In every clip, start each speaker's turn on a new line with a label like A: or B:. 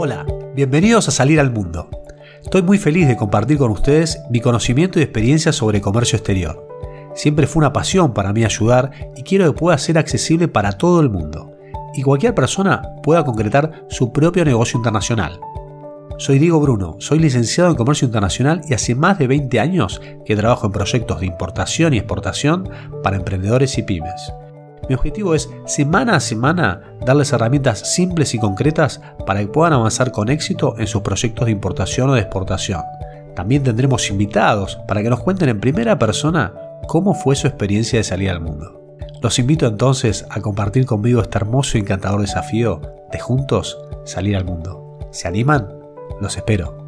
A: Hola, bienvenidos a Salir al Mundo. Estoy muy feliz de compartir con ustedes mi conocimiento y experiencia sobre comercio exterior. Siempre fue una pasión para mí ayudar y quiero que pueda ser accesible para todo el mundo y cualquier persona pueda concretar su propio negocio internacional. Soy Diego Bruno, soy licenciado en Comercio Internacional y hace más de 20 años que trabajo en proyectos de importación y exportación para emprendedores y pymes. Mi objetivo es semana a semana darles herramientas simples y concretas para que puedan avanzar con éxito en sus proyectos de importación o de exportación. También tendremos invitados para que nos cuenten en primera persona cómo fue su experiencia de salir al mundo. Los invito entonces a compartir conmigo este hermoso y encantador desafío de juntos salir al mundo. ¿Se animan? Los espero.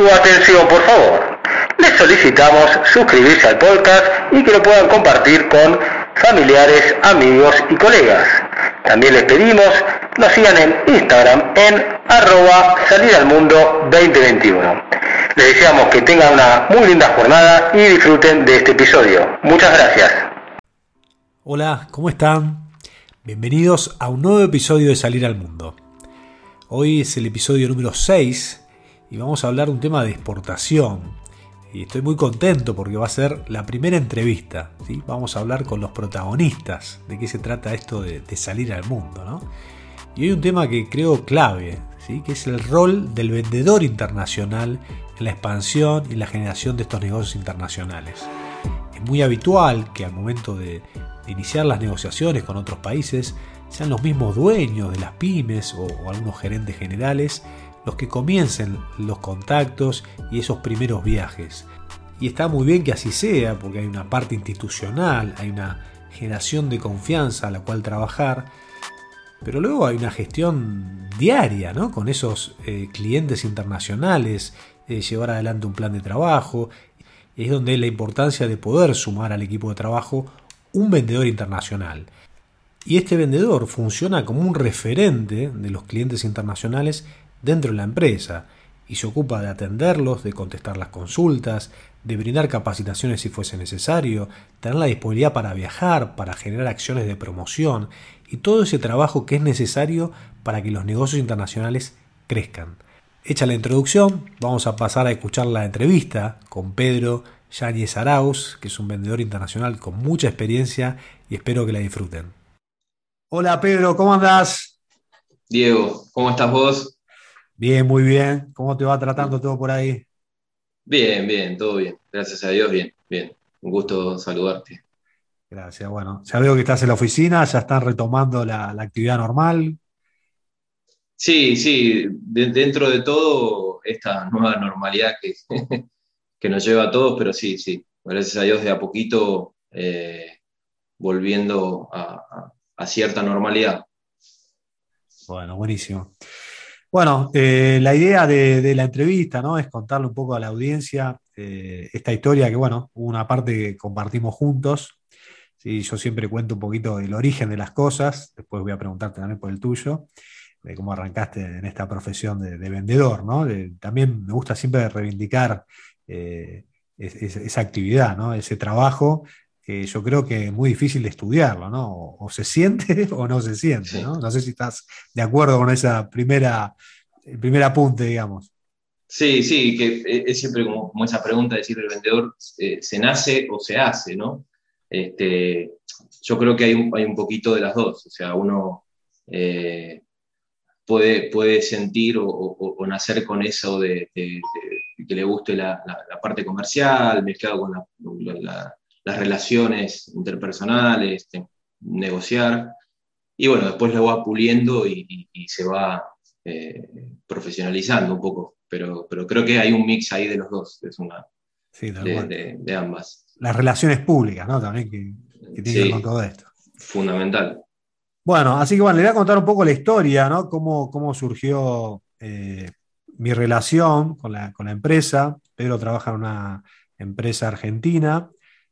B: Su atención, por favor. Les solicitamos suscribirse al podcast y que lo puedan compartir con familiares, amigos y colegas. También les pedimos nos sigan en Instagram en arroba salir al mundo 2021. Les deseamos que tengan una muy linda jornada y disfruten de este episodio. Muchas gracias.
A: Hola, ¿cómo están? Bienvenidos a un nuevo episodio de Salir al Mundo. Hoy es el episodio número 6 y vamos a hablar de un tema de exportación. Y estoy muy contento porque va a ser la primera entrevista. ¿sí? Vamos a hablar con los protagonistas de qué se trata esto de, salir al mundo. ¿no? Y hay un tema que creo clave, ¿sí? que es el rol del vendedor internacional en la expansión y la generación de estos negocios internacionales. Es muy habitual que al momento de, iniciar las negociaciones con otros países sean los mismos dueños de las pymes o algunos gerentes generales los que comiencen los contactos y esos primeros viajes. Y está muy bien que así sea, porque hay una parte institucional, hay una generación de confianza a la cual trabajar, pero luego hay una gestión diaria ¿no? con esos eh, clientes internacionales, eh, llevar adelante un plan de trabajo, es donde la importancia de poder sumar al equipo de trabajo un vendedor internacional. Y este vendedor funciona como un referente de los clientes internacionales dentro de la empresa y se ocupa de atenderlos, de contestar las consultas, de brindar capacitaciones si fuese necesario, tener la disponibilidad para viajar, para generar acciones de promoción y todo ese trabajo que es necesario para que los negocios internacionales crezcan. Hecha la introducción, vamos a pasar a escuchar la entrevista con Pedro Yáñez Arauz, que es un vendedor internacional con mucha experiencia y espero que la disfruten. Hola Pedro, ¿cómo andás?
C: Diego, ¿cómo estás vos?
A: Bien, muy bien. ¿Cómo te va tratando todo por ahí?
C: Bien, bien, todo bien. Gracias a Dios, bien, bien. Un gusto saludarte.
A: Gracias. Bueno, ya veo que estás en la oficina, ya están retomando la, la actividad normal.
C: Sí, sí, de, dentro de todo, esta nueva normalidad que, que, nos lleva a todos, pero sí, sí, gracias a Dios de a poquito eh, volviendo a, a, a cierta normalidad.
A: Bueno, buenísimo. Bueno, eh, la idea de, la entrevista ¿no? es contarle un poco a la audiencia eh, esta historia que, bueno, una parte que compartimos juntos. ¿sí? Yo siempre cuento un poquito el origen de las cosas, después voy a preguntarte también por el tuyo, de cómo arrancaste en esta profesión de, de vendedor. ¿no? También me gusta siempre reivindicar eh, es, es, esa actividad, ¿no? ese trabajo que yo creo que es muy difícil de estudiarlo, ¿no? O, o se siente o no se siente, ¿no? No sé si estás de acuerdo con esa primera, el primer apunte, digamos.
C: Sí, sí, que es siempre como, como esa pregunta de decir el vendedor eh, se nace o se hace, ¿no? Este, yo creo que hay un, hay un poquito de las dos, o sea, uno eh, puede, puede sentir o, o, o, nacer con eso de, de, de que le guste la, la, la, parte comercial, mezclado con la, la las relaciones interpersonales, este, negociar. Y bueno, después lo va puliendo y, y, y se va eh, profesionalizando un poco. Pero, pero creo que hay un mix ahí de los dos, es una
A: sí,
C: de, de, de, ambas.
A: Las relaciones públicas, ¿no? También que, que tienen sí, con todo esto.
C: Fundamental.
A: Bueno, así que bueno, le voy a contar un poco la historia, ¿no? Cómo, cómo surgió eh, mi relación con la, con la empresa. Pedro trabaja en una empresa argentina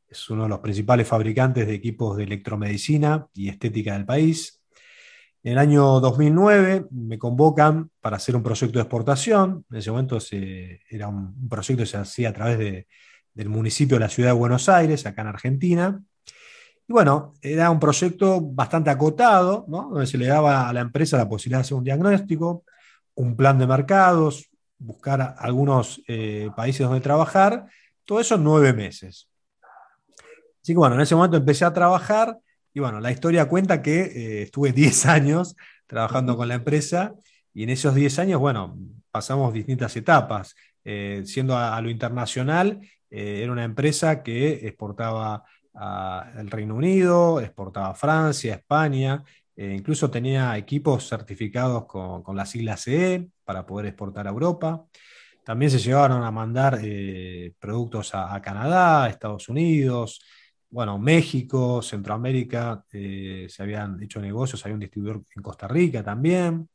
A: es uno de los principales fabricantes de equipos de electromedicina y estética del país. En el año 2009 me convocan para hacer un proyecto de exportación. En ese momento era un, proyecto que se hacía a través del municipio de la ciudad de Buenos Aires, acá en Argentina. Y bueno, era un proyecto bastante acotado, donde se le daba a la empresa la posibilidad de hacer un diagnóstico, un plan de mercados, buscar algunos eh, países donde trabajar, todo eso en nueve meses. Así que bueno, en ese momento empecé a trabajar y bueno, la historia cuenta que eh, estuve 10 años trabajando con la empresa y en esos 10 años, bueno, pasamos distintas etapas. Eh, siendo a, lo internacional, era una empresa que exportaba al Reino Unido, exportaba a Francia, España, eh, incluso tenía equipos certificados con, la sigla CE para poder exportar a Europa. También se llevaron a mandar eh, productos a, Canadá, a Estados Unidos, bueno, México, Centroamérica, eh, se habían hecho negocios, había un distribuidor en Costa Rica también.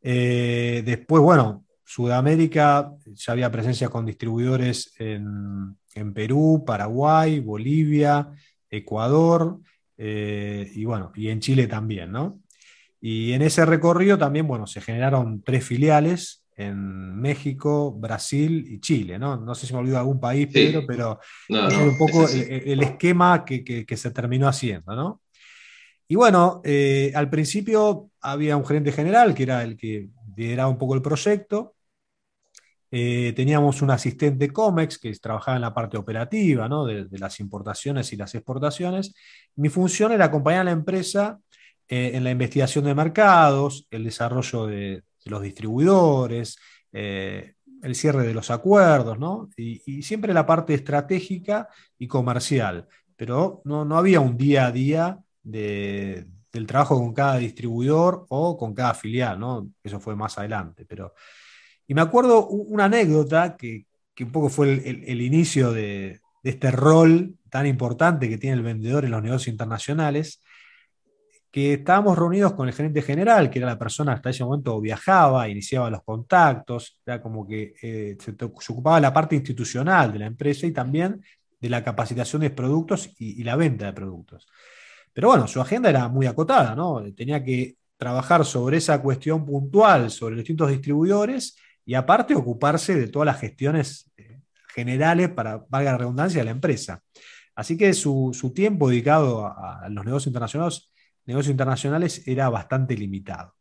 A: después, bueno, Sudamérica ya había presencia con distribuidores en, en Perú, Paraguay, Bolivia, Ecuador, eh, y bueno, y en Chile también, ¿no? Y en ese recorrido también, bueno, se generaron tres filiales en México, Brasil y Chile, ¿no? No sé si me olvido algún país, Pedro, pero es un poco el, esquema que, se terminó haciendo, ¿no? Y bueno, eh, al principio había un gerente general que era el que lideraba un poco el proyecto, eh, teníamos un asistente COMEX que trabajaba en la parte operativa de, las importaciones y las exportaciones. Mi función era acompañar a la empresa eh, en la investigación de mercados, el desarrollo de, los distribuidores, eh, el cierre de los acuerdos, y, siempre la parte estratégica y comercial. Pero no, había un día a día del trabajo con cada distribuidor o con cada filial, ¿no? Eso fue más adelante. Pero y me acuerdo una anécdota que, un poco fue el, inicio de, este rol tan importante que tiene el vendedor en los negocios internacionales, que estábamos reunidos con el gerente general, que era la persona hasta ese momento viajaba, iniciaba los contactos, era como que eh, se, ocupaba de la parte institucional de la empresa y también de la capacitación de productos y, y, la venta de productos. Pero bueno, su agenda era muy acotada, ¿no? Tenía que trabajar sobre esa cuestión puntual, sobre los distintos distribuidores y aparte ocuparse de todas las gestiones eh, generales, para, valga la redundancia, de la empresa. Así que su, tiempo dedicado a, los negocios internacionales, negocios internacionales era bastante limitado.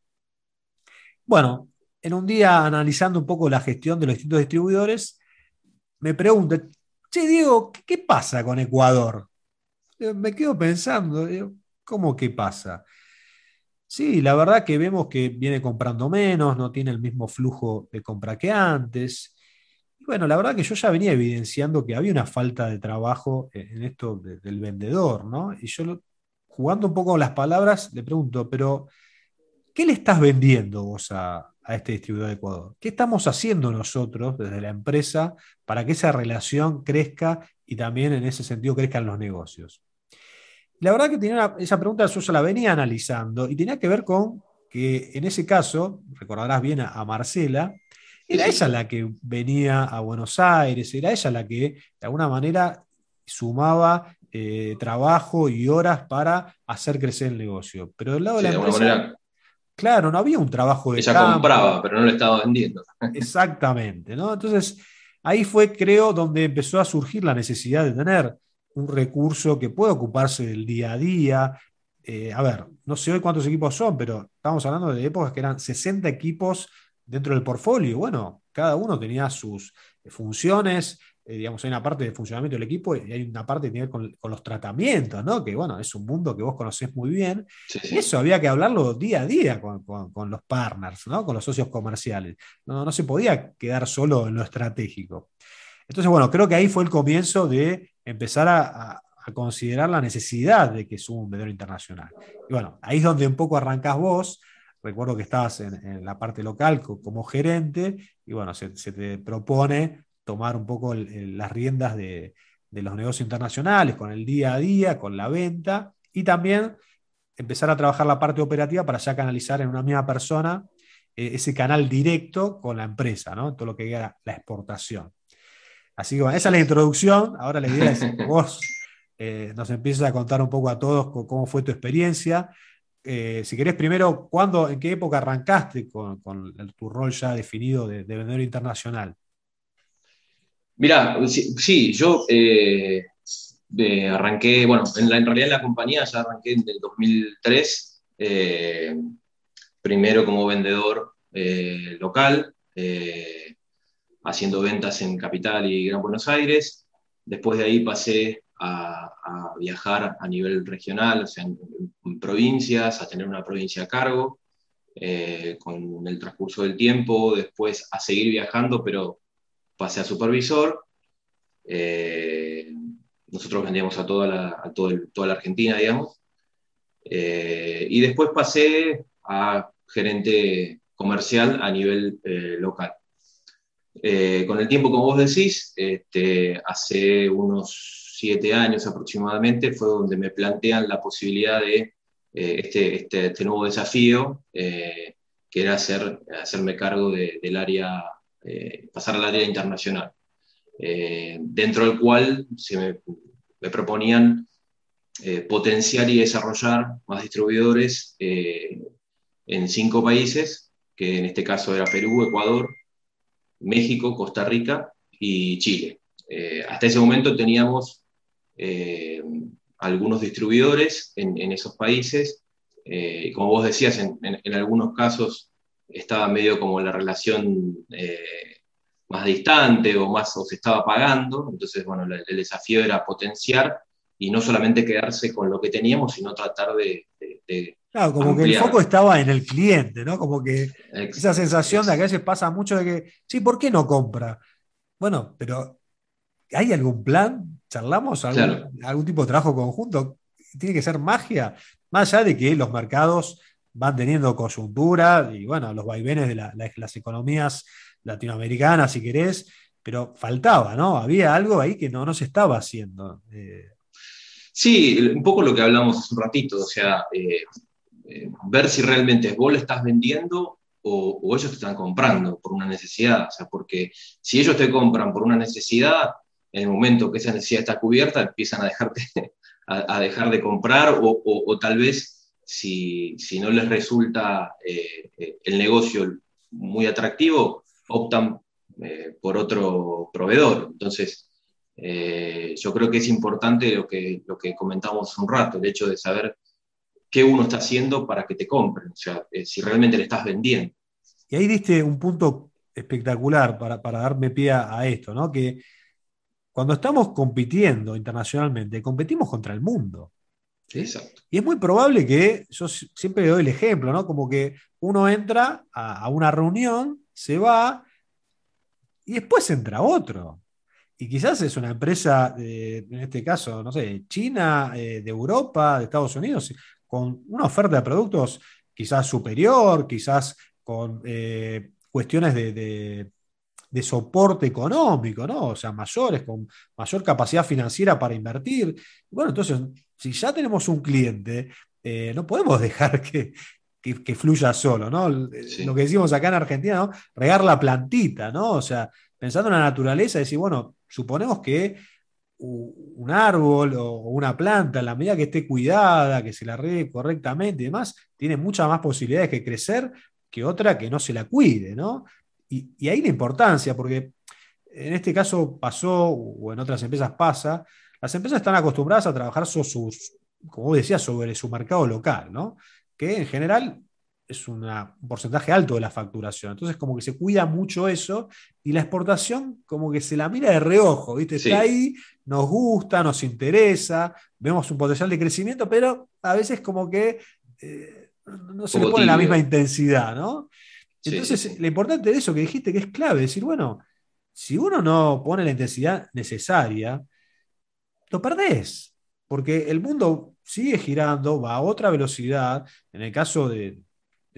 A: Bueno, en un día analizando un poco la gestión de los distintos distribuidores, me pregunto, che, Diego, ¿qué pasa con Ecuador? Me quedo pensando, ¿cómo qué pasa? Sí, la verdad que vemos que viene comprando menos, no tiene el mismo flujo de compra que antes. Y bueno, la verdad que yo ya venía evidenciando que había una falta de trabajo en esto del vendedor, ¿no? Y yo, jugando un poco con las palabras, le pregunto, pero ¿qué le estás vendiendo vos a, a este distribuidor de Ecuador? ¿Qué estamos haciendo nosotros desde la empresa para que esa relación crezca y también en ese sentido crezcan los negocios? La verdad que tenía esa pregunta yo la venía analizando y tenía que ver con que en ese caso, recordarás bien a, Marcela, era ella la que venía a Buenos Aires, era ella la que de alguna manera sumaba eh, trabajo y horas para hacer crecer el negocio. Pero del lado de la empresa, claro, no había un trabajo de
C: Ella compraba, pero no le estaba vendiendo.
A: Exactamente, ¿no? Entonces, ahí fue, creo, donde empezó a surgir la necesidad de tener un recurso que puede ocuparse del día a día. Eh, a ver, no sé hoy cuántos equipos son, pero estamos hablando de épocas que eran 60 equipos dentro del portfolio. Bueno, cada uno tenía sus funciones, eh, digamos, hay una parte de funcionamiento del equipo y hay una parte que tiene con, con los tratamientos, ¿no? Que bueno, es un mundo que vos conocés muy bien. Y eso había que hablarlo día a día con, con, los partners, ¿no? Con los socios comerciales. No, no se podía quedar solo en lo estratégico. Entonces, bueno, creo que ahí fue el comienzo de empezar a, considerar la necesidad de que suba un vendedor internacional. Y bueno, ahí es donde un poco arrancás vos. Recuerdo que estabas en, la parte local como gerente y bueno, se, te propone tomar un poco las riendas de, los negocios internacionales, con el día a día, con la venta y también empezar a trabajar la parte operativa para ya canalizar en una misma persona eh, ese canal directo con la empresa, ¿no? todo lo que era la exportación. Así que bueno, esa es la introducción. Ahora la idea es que vos eh, nos empieces a contar un poco a todos cómo fue tu experiencia. eh, si querés primero, ¿cuándo, en qué época arrancaste con, tu rol ya definido de, vendedor internacional?
C: Mira, sí, yo eh, arranqué, bueno, en, la, en, realidad en la compañía ya arranqué en el 2003, primero como vendedor local, haciendo ventas en Capital y Gran Buenos Aires. Después de ahí pasé a, viajar a nivel regional, o sea, en, provincias, a tener una provincia a cargo, eh, con el transcurso del tiempo, después a seguir viajando, pero pasé a supervisor. Eh, nosotros vendíamos a toda la, toda la Argentina, digamos. Eh, y después pasé a gerente comercial a nivel local. Eh, con el tiempo, como vos decís, este, hace unos siete años aproximadamente fue donde me plantean la posibilidad de este, este, este, nuevo desafío, que era hacer, hacerme cargo del área, pasar al área internacional, dentro del cual se me, proponían potenciar y desarrollar más distribuidores en cinco países, que en este caso era Perú, Ecuador, México, Costa Rica y Chile. Eh, hasta ese momento teníamos eh, algunos distribuidores en, esos países. Eh, como vos decías, en, algunos casos estaba medio como la relación más distante o más o se estaba pagando. Entonces, bueno, el, desafío era potenciar y no solamente quedarse con lo que teníamos, sino tratar de
A: Claro, como que el foco estaba en el cliente, ¿no? Como que esa sensación de que a veces pasa mucho de que, sí, ¿por qué no compra? Bueno, pero ¿hay algún plan? ¿Charlamos algún, tipo de trabajo conjunto? ¿Tiene que ser magia? Más allá de que los mercados van teniendo coyuntura y, bueno, los vaivenes de las economías latinoamericanas, si querés, pero faltaba, ¿no? Había algo ahí que no, no se estaba haciendo.
C: Eh. Sí, un poco lo que hablamos hace un ratito, o sea, eh, eh, ver si realmente vos le estás vendiendo o, ellos te están comprando por una necesidad. O sea, porque si ellos te compran por una necesidad, en el momento que esa necesidad está cubierta, empiezan a, dejarte, a, dejar de comprar o, tal vez si, si, no les resulta eh, eh, el negocio muy atractivo, optan por otro proveedor. Entonces, yo creo que es importante lo que, lo que comentamos un rato, el hecho de saber qué uno está haciendo para que te compren, o sea, eh, si realmente le estás vendiendo.
A: Y ahí diste un punto espectacular para, darme pie a, esto, ¿no? Que cuando estamos compitiendo internacionalmente, competimos contra el mundo. Exacto. Y es muy probable que, yo siempre doy el ejemplo, ¿no? Como que uno entra a, una reunión, se va, y después entra otro. Y quizás es una empresa, en este caso, no sé, China, eh, de Europa, de Estados Unidos, con una oferta de productos quizás superior, quizás con eh, cuestiones de, soporte económico, ¿no? O sea, mayores, con mayor capacidad financiera para invertir. Bueno, entonces, si ya tenemos un cliente, eh, no podemos dejar que, fluya solo, ¿no? Lo que decimos acá en Argentina, ¿no? Regar la plantita, ¿no? O sea, pensando en la naturaleza, decir, bueno, suponemos que un árbol o una planta, en la medida que esté cuidada, que se la riegue correctamente y demás, tiene muchas más posibilidades de crecer que otra que no se la cuide, ¿no? Y, ahí la importancia, porque en este caso pasó, o en otras empresas pasa, las empresas están acostumbradas a trabajar sus, como decía, sobre su mercado local, ¿no? Que en general es un porcentaje alto de la facturación. Entonces, como que se cuida mucho eso y la exportación, como que se la mira de reojo, ¿viste? Está ahí, nos gusta, nos interesa, vemos un potencial de crecimiento, pero a veces, como que eh, no se le pone la misma intensidad, ¿no? Entonces, lo importante de eso que dijiste que es clave, decir, bueno, si uno no pone la intensidad necesaria, lo perdés, porque el mundo sigue girando, va a otra velocidad. En el caso de,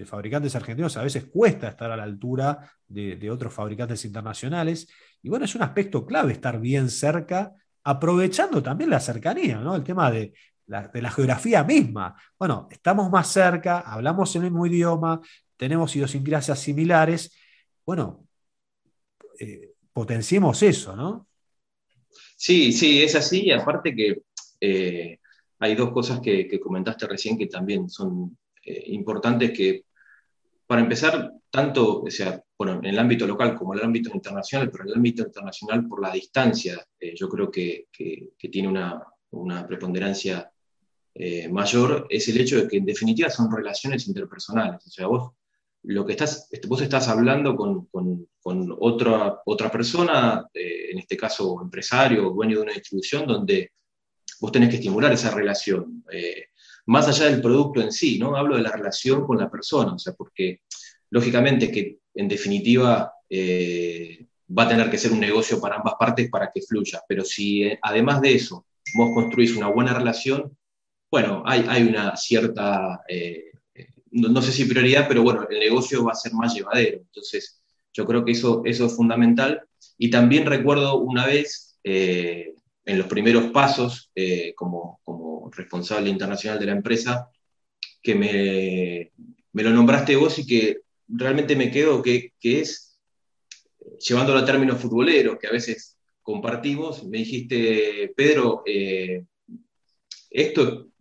A: fabricantes argentinos a veces cuesta estar a la altura de, otros fabricantes internacionales. Y bueno, es un aspecto clave estar bien cerca, aprovechando también la cercanía, ¿no? El tema de la, geografía misma. Bueno, estamos más cerca, hablamos el mismo idioma, tenemos idiosincrasias similares. Bueno, eh, potenciemos eso, ¿no?
C: Sí, sí, es así. Y aparte que eh, hay dos cosas que, comentaste recién que también son importante es que, para empezar, tanto, sea, bueno, en el ámbito local como en el ámbito internacional, pero en el ámbito internacional por la distancia, yo creo que, tiene una preponderancia mayor, es el hecho de que en definitiva son relaciones interpersonales. O sea, vos lo que estás, vos estás hablando con, con, otra, otra persona, en este caso empresario, dueño de una distribución, donde vos tenés que estimular esa relación, eh, más allá del producto en sí, ¿no? Hablo de la relación con la persona, o sea, porque lógicamente que en definitiva eh, va a tener que ser un negocio para ambas partes para que fluya, pero si eh, además de eso vos construís una buena relación, bueno, hay, hay una cierta, no, sé si prioridad, pero bueno, el negocio va a ser más llevadero. Entonces, yo creo que eso, eso es fundamental. Y también recuerdo una vez, en los primeros pasos eh, como, como, responsable internacional de la empresa, que me, me, lo nombraste vos y que realmente me quedo, que, que es, llevándolo a términos futboleros, que a veces compartimos, me dijiste, Pedro, eh, esto es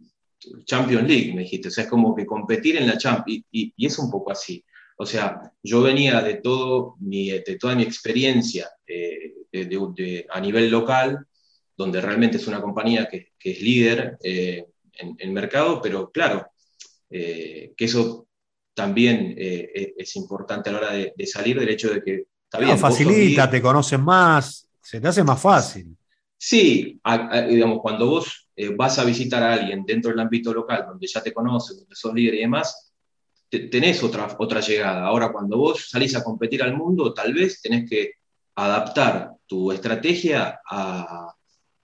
C: Champions League, me dijiste, o sea, es como que competir en la Champions, y, y, es un poco así. O sea, yo venía de, todo mi, de toda mi experiencia eh, de, de, a nivel local, donde realmente es una compañía que, es líder eh, en el mercado, pero claro, eh, que eso también eh, es importante a la hora de, salir del hecho de que...
A: Está facilita, te conocen más, se te hace más fácil.
C: Sí, digamos, cuando vos vas a visitar a alguien dentro del ámbito local, donde ya te conocen, donde sos líder y demás, tenés otra, otra llegada. Ahora, cuando vos salís a competir al mundo, tal vez tenés que adaptar tu estrategia a,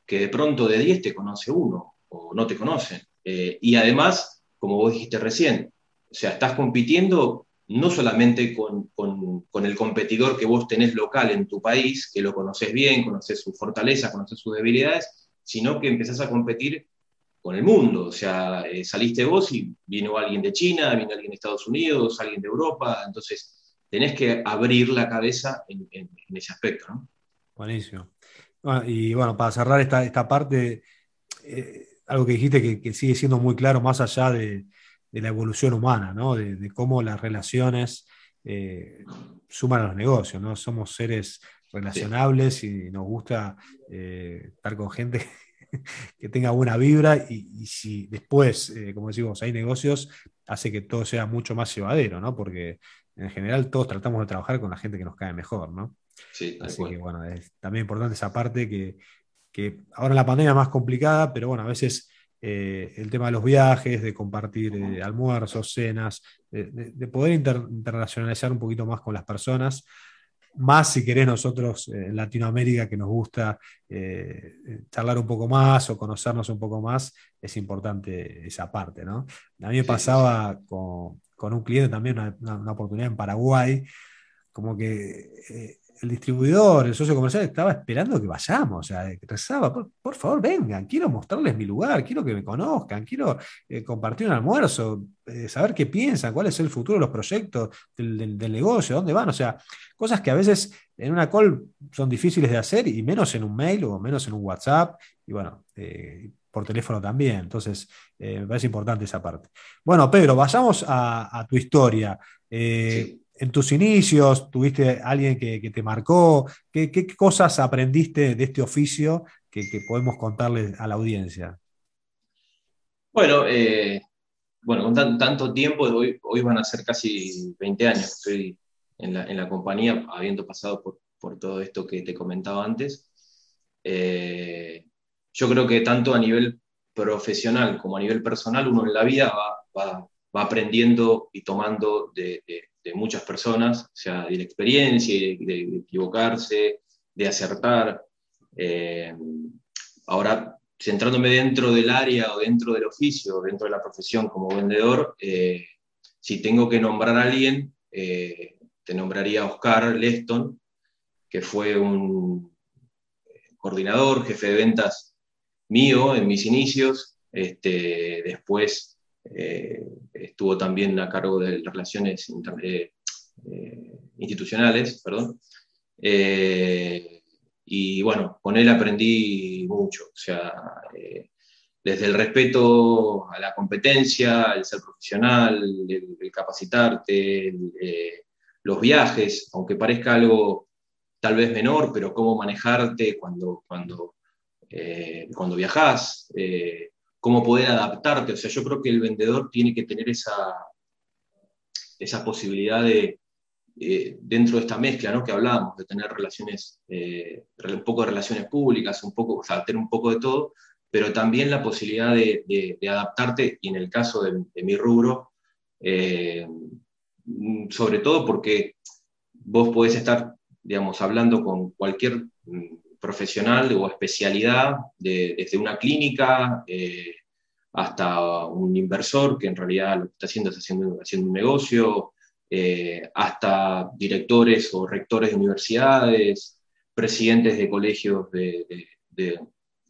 C: que de pronto de 10 te conoce uno o no te conocen. Eh, y además, como vos dijiste recién, o sea, estás compitiendo no solamente con, con, el competidor que vos tenés local en tu país, que lo conoces bien, conoces su fortaleza, conoces sus debilidades, sino que empezás a competir con el mundo. O sea, eh, saliste vos y vino alguien de China, vino alguien de Estados Unidos, alguien de Europa, entonces tenés que abrir la cabeza en, ese aspecto. ¿no?
A: Buenísimo. Y bueno, para cerrar esta, esta parte, eh, algo que dijiste que, sigue siendo muy claro más allá de, la evolución humana, ¿no? de, cómo las relaciones eh, suman a los negocios. ¿no? Somos seres relacionables y nos gusta eh, estar con gente que tenga buena vibra y, si después, como decimos, hay negocios, hace que todo sea mucho más llevadero, ¿no? porque en general todos tratamos de trabajar con la gente que nos cae mejor. ¿no?
C: Sí,
A: Así que bueno, es también importante esa parte que, ahora la pandemia es más complicada, pero bueno, a veces eh, el tema de los viajes, de compartir eh, almuerzos, cenas, de, poder internacionalizar un poquito más con las personas, más si querés nosotros eh, en Latinoamérica que nos gusta charlar un poco más o conocernos un poco más, es importante esa parte, ¿no? A mí me pasaba Con, un cliente también, una, oportunidad en Paraguay, como que el distribuidor, el socio comercial estaba esperando que vayamos, o sea, rezaba, por, favor vengan, quiero mostrarles mi lugar, quiero que me conozcan, quiero eh, compartir un almuerzo, eh, saber qué piensan, cuál es el futuro de los proyectos del, negocio, dónde van, o sea, cosas que a veces en una call son difíciles de hacer y menos en un mail o menos en un WhatsApp, y bueno, eh, por teléfono también, entonces me parece importante esa parte. Bueno, Pedro, vayamos a, tu historia en tus inicios, tuviste alguien que, te marcó, ¿Qué, cosas aprendiste de este oficio que, podemos contarle a la audiencia?
C: Bueno, eh, bueno con tanto tiempo, hoy, hoy, van a ser casi 20 años estoy en la, compañía, habiendo pasado por, todo esto que te comentaba antes. Eh, yo creo que tanto a nivel profesional como a nivel personal, uno en la vida va, aprendiendo y tomando de muchas personas, o sea, de la experiencia, de, equivocarse, de acertar. Eh, ahora, centrándome dentro del área o dentro del oficio, dentro de la profesión como vendedor, eh, si tengo que nombrar a alguien, eh, te nombraría Oscar Leston, que fue un coordinador, jefe de ventas mío en mis inicios. Este, después eh, estuvo también a cargo de relaciones eh, institucionales, perdón. Eh, y bueno, con él aprendí mucho. O sea, desde el respeto a la competencia, el ser profesional, el, capacitarte, eh, los viajes, aunque parezca algo tal vez menor, pero cómo manejarte cuando, cuando, eh, cuando viajas, eh, cómo poder adaptarte. O sea, yo creo que el vendedor tiene que tener esa, esa posibilidad de, dentro de esta mezcla ¿no? que hablábamos, de tener relaciones, un poco de relaciones públicas, un poco, o sea, tener un poco de todo, pero también la posibilidad de, adaptarte, y en el caso de, mi rubro, eh, sobre todo porque vos podés estar, digamos, hablando con cualquier mm, profesional o especialidad, desde una clínica eh, hasta un inversor que en realidad lo que está haciendo es haciendo, un negocio, eh, hasta directores o rectores de universidades, presidentes de colegios de,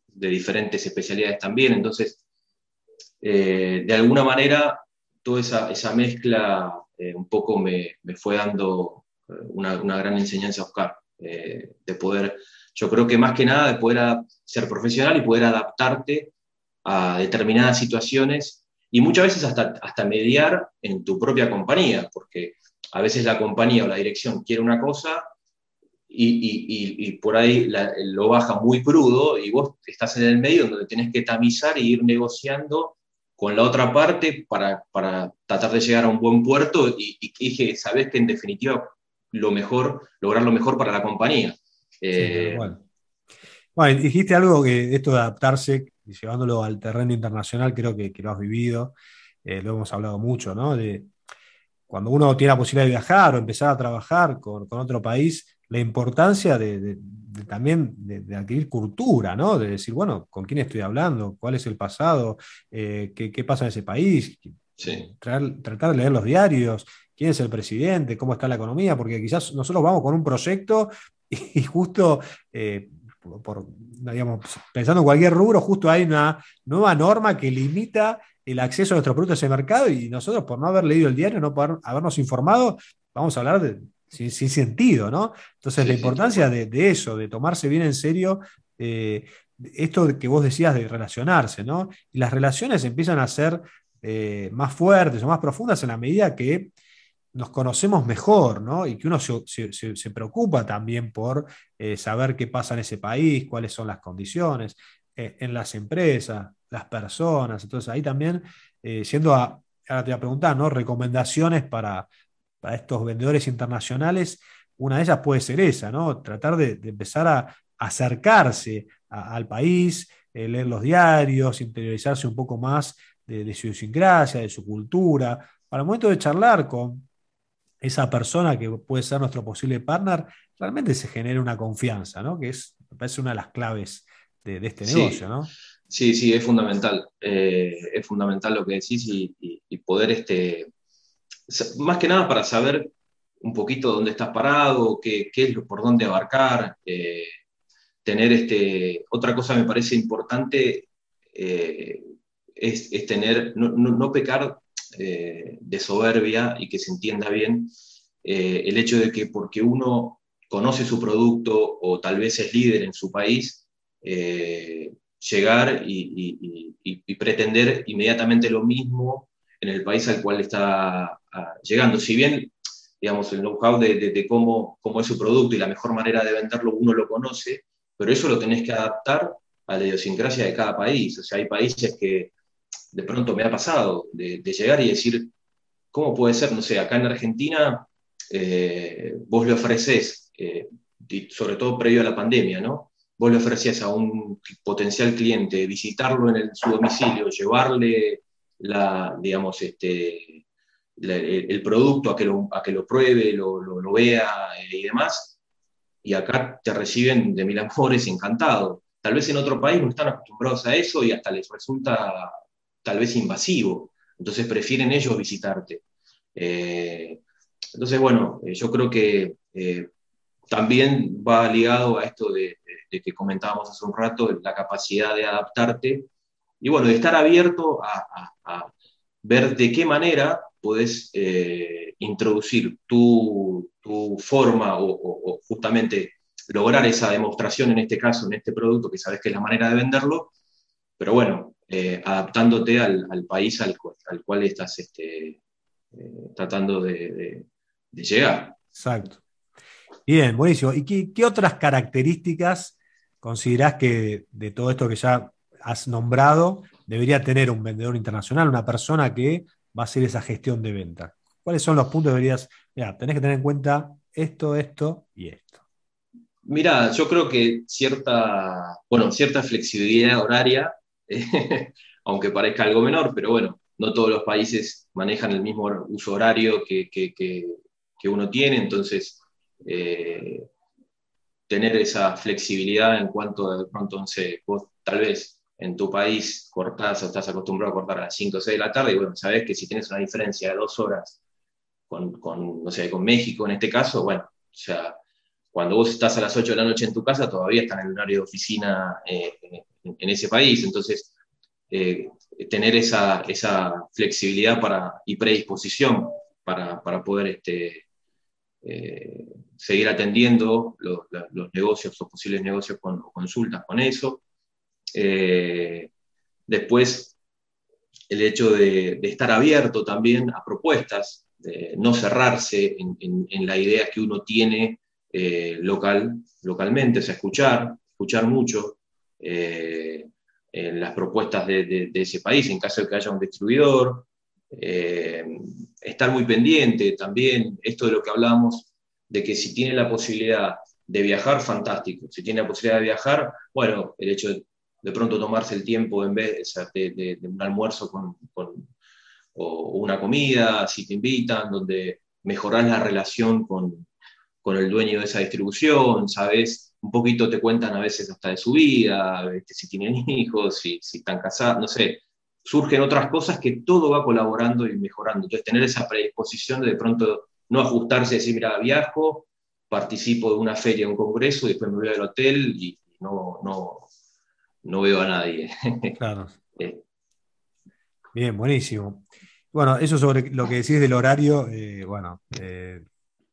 C: diferentes especialidades también. Entonces, eh, de alguna manera, toda esa, mezcla un poco me, fue dando eh, una, gran enseñanza a Oscar, de poder, yo creo que más que nada, de poder ser profesional y poder adaptarte a determinadas situaciones y muchas veces hasta, hasta mediar en tu propia compañía, porque a veces la compañía o la dirección quiere una cosa y, por ahí lo baja muy crudo y vos estás en el medio donde tenés que tamizar e ir negociando con la otra parte para, tratar de llegar a un buen puerto y, que sabés que en definitiva lo mejor, lograr lo mejor para la compañía.
A: Eh, bueno. dijiste algo que esto de adaptarse y llevándolo al terreno internacional, creo que, lo has vivido, eh, lo hemos hablado mucho, ¿no? De cuando uno tiene la posibilidad de viajar o empezar a trabajar con, con otro país, la importancia de, también de, adquirir cultura, ¿no? De decir, bueno, ¿con quién estoy hablando? ¿Cuál es el pasado? Eh, ¿qué, pasa en ese país? tratar de leer los diarios, quién es el presidente, cómo está la economía, porque quizás nosotros vamos con un proyecto y, justo, eh, por, pensando en cualquier rubro, justo hay una nueva norma que limita el acceso a nuestros productos a ese mercado y nosotros por no haber leído el diario, no poder habernos informado, vamos a hablar de, sin, sentido, ¿no? Entonces, la importancia de, eso, de tomarse bien en serio eh, esto que vos decías de relacionarse, ¿no? Y las relaciones empiezan a ser eh, más fuertes o más profundas en la medida que nos conocemos mejor, ¿no? Y que uno se, preocupa también por eh, saber qué pasa en ese país, cuáles son las condiciones, en las empresas, las personas. Entonces, ahí también, siendo a, ahora te voy a preguntar, ¿no? Recomendaciones para, para estos vendedores internacionales, una de ellas puede ser esa, ¿no? Tratar de, empezar a, acercarse al país, eh, leer los diarios, interiorizarse un poco más de, su idiosincrasia, de su cultura, para el momento de charlar con esa persona que puede ser nuestro posible partner, realmente se genera una confianza, ¿no? Que es, me parece una de las claves de, este negocio, ¿no?
C: Sí, sí, es fundamental. Eh, es fundamental lo que decís y, y poder este, más que nada para saber un poquito dónde estás parado, qué, qué es lo, por dónde abarcar, eh, tener este, otra cosa me parece importante eh, es, tener, no, pecar eh, de soberbia y que se entienda bien el hecho de que porque uno conoce su producto o tal vez es líder en su país, llegar y pretender inmediatamente lo mismo en el país al cual está llegando. Si bien, digamos, el know-how de, cómo, cómo, es su producto y la mejor manera de venderlo uno lo conoce, pero eso lo tenés que adaptar a la idiosincrasia de cada país. O sea, hay países que de pronto me ha pasado de, llegar y decir, ¿cómo puede ser? No sé, acá en Argentina eh, vos le ofreces, eh, sobre todo previo a la pandemia, ¿no? Vos le ofrecías a un potencial cliente visitarlo en su domicilio, llevarle la, digamos, este, el, producto a que lo, a que lo pruebe, lo, lo, vea eh, y demás. Y acá te reciben de mil amores encantado. Tal vez en otro país no están acostumbrados a eso y hasta les resulta tal vez invasivo. Entonces prefieren ellos visitarte. Eh, entonces, bueno, eh, yo creo que también va ligado a esto de, que comentábamos hace un rato, la capacidad de adaptarte y bueno, de estar abierto a, ver de qué manera puedes eh, introducir tu, forma o, justamente lograr esa demostración en este caso, en este producto, que sabes que es la manera de venderlo, pero bueno, eh, adaptándote al, país al, cual estás este, eh, tratando de, llegar.
A: Exacto. Bien, buenísimo. ¿Y qué, otras características considerás que de todo esto que ya has nombrado debería tener un vendedor internacional, una persona que va a hacer esa gestión de venta? ¿Cuáles son los puntos que deberías, mira, tenés que tener en cuenta esto, esto y esto?
C: Mira, yo creo que cierta, bueno, cierta flexibilidad horaria, aunque parezca algo menor, pero bueno, no todos los países manejan el mismo uso horario que, uno tiene, entonces eh, tener esa flexibilidad en cuanto de pronto, sé, vos tal vez en tu país cortás o estás acostumbrado a cortar a las 5 o 6 de la tarde, y bueno, sabes que si tienes una diferencia de dos horas con, con, no sé, con México en este caso, bueno, o sea, cuando vos estás a las 8 de la noche en tu casa, todavía estás en el horario de oficina eh, en, ese país. Entonces, eh, tener esa, flexibilidad para, y predisposición para, poder este, eh, seguir atendiendo los, negocios o posibles negocios con consultas con eso. después, el hecho de, estar abierto también a propuestas, de no cerrarse en la idea que uno tiene eh, local, localmente, o sea, escuchar, escuchar mucho eh, en las propuestas de, ese país, en caso de que haya un distribuidor, eh, estar muy pendiente también, esto de lo que hablamos, de que si tiene la posibilidad de viajar, fantástico, si tiene la posibilidad de viajar, bueno, el hecho de, pronto tomarse el tiempo en vez de, un almuerzo con, o una comida, si te invitan, donde mejorar la relación con, con el dueño de esa distribución, ¿sabes? Un poquito te cuentan a veces hasta de su vida, si tienen hijos, si, si están casados, no sé. Surgen otras cosas que todo va colaborando y mejorando. Entonces, tener esa predisposición de de pronto no ajustarse y decir, mira, viajo, participo de una feria, un congreso, y después me voy al hotel y no, no, no veo a nadie.
A: Claro. Eh. Bien, buenísimo. Bueno, eso sobre lo que decís del horario, eh, bueno, eh,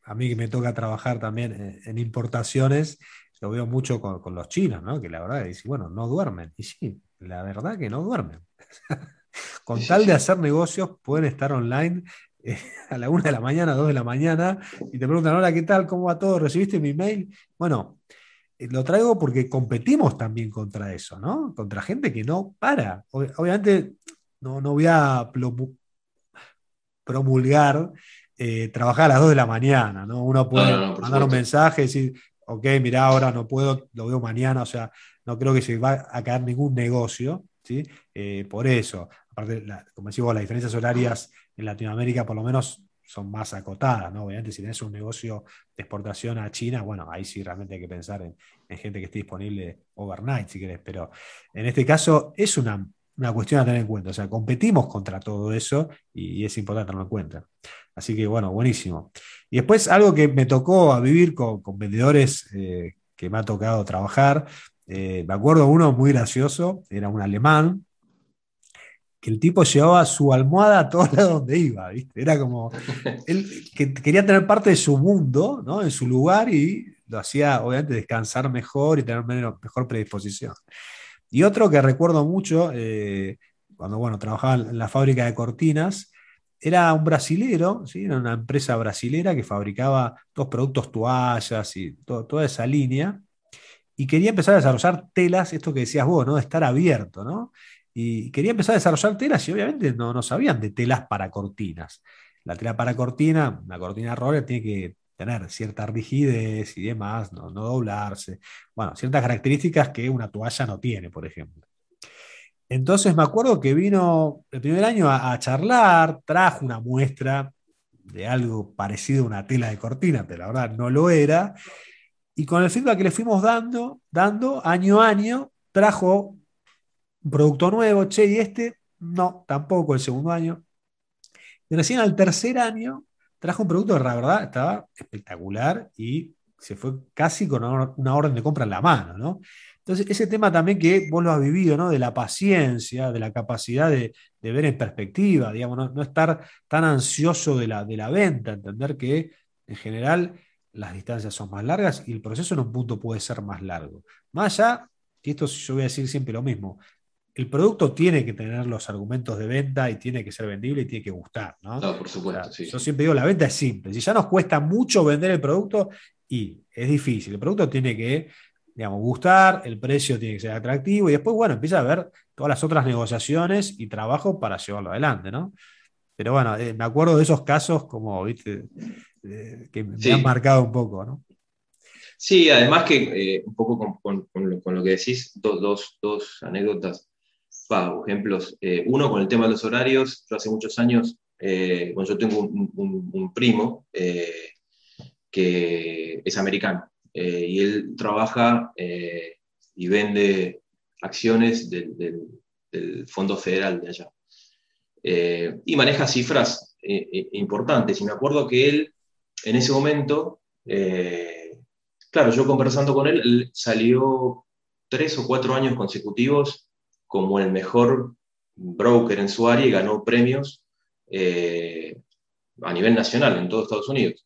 A: a mí que me toca trabajar también en, importaciones, lo veo mucho con, los chinos, ¿no? Que la verdad es, bueno, no duermen. Y sí, la verdad que no duermen. con tal de hacer negocios, pueden estar online eh, a la una de la mañana, dos de la mañana, y te preguntan, hola, ¿qué tal? ¿Cómo va todo? ¿Recibiste mi mail? Bueno, eh, lo traigo porque competimos también contra eso, ¿no? Contra gente que no para. Obviamente, no, no voy a promulgar eh, trabajar a las 2 de la mañana, ¿no? Uno puede mandar un mensaje y decir, ok, mira, ahora no puedo, lo veo mañana, o sea, no creo que se va a caer ningún negocio, ¿sí? Eh, por eso, aparte, como decimos, las diferencias horarias en Latinoamérica por lo menos son más acotadas, ¿no? Obviamente, si tenés un negocio de exportación a China, bueno, ahí sí realmente hay que pensar en, gente que esté disponible overnight, si querés, pero en este caso es una, cuestión a tener en cuenta, o sea, competimos contra todo eso y, y es importante tenerlo en cuenta. Así que bueno, buenísimo. Y después algo que me tocó a vivir con, vendedores eh, que me ha tocado trabajar. Eh, me acuerdo uno muy gracioso, era un alemán, que el tipo llevaba su almohada a todos lados donde iba, ¿viste? Era como, él que quería tener parte de su mundo, ¿no? En su lugar y lo hacía, obviamente, descansar mejor y tener mejor predisposición. Y otro que recuerdo mucho, eh, cuando, bueno, trabajaba en la fábrica de cortinas, era un brasilero, ¿sí? era una empresa brasilera que fabricaba todos productos toallas y toda esa línea, y quería empezar a desarrollar telas, esto que decías vos, ¿no? de estar abierto, ¿no? Y quería empezar a desarrollar telas y obviamente no, no sabían de telas para cortinas. La tela para cortina, una cortina roller tiene que tener cierta rigidez y demás, no, no doblarse. Bueno, ciertas características que una toalla no tiene, por ejemplo. Entonces me acuerdo que vino el primer año a, charlar, trajo una muestra de algo parecido a una tela de cortina, pero la verdad no lo era. Y con el feedback que le fuimos dando, dando año a año, trajo un producto nuevo, che, y este, no, tampoco el segundo año. Y recién al tercer año trajo un producto que la verdad estaba espectacular y se fue casi con una orden de compra en la mano, ¿no? Entonces, ese tema también que vos lo has vivido, ¿no? De la paciencia, de la capacidad de, ver en perspectiva, digamos, no, estar tan ansioso de la, de la venta, entender que en general las distancias son más largas y el proceso en un punto puede ser más largo. Más allá, y esto yo voy a decir siempre lo mismo, el producto tiene que tener los argumentos de venta y tiene que ser vendible y tiene que gustar, ¿no?
C: No, por supuesto, sí.
A: Yo siempre digo, la venta es simple. Si ya nos cuesta mucho vender el producto y es difícil, el producto tiene que, digamos, gustar, el precio tiene que ser atractivo y después, bueno, empieza a ver todas las otras negociaciones y trabajo para llevarlo adelante, ¿no? Pero bueno, eh, me acuerdo de esos casos como, viste, que me han marcado un poco, ¿no?
C: Sí, además que eh, un poco con, lo, que decís, dos, anécdotas, o ejemplos. Eh, uno con el tema de los horarios, yo hace muchos años, bueno, yo tengo un, primo que es americano y él trabaja y vende acciones del Fondo Federal de allá. Eh, y maneja cifras eh, eh, importantes. Y me acuerdo que él, en ese momento, claro, yo conversando con él, él, salió tres o cuatro años consecutivos como el mejor broker en su área y ganó premios a nivel nacional en todo Estados Unidos.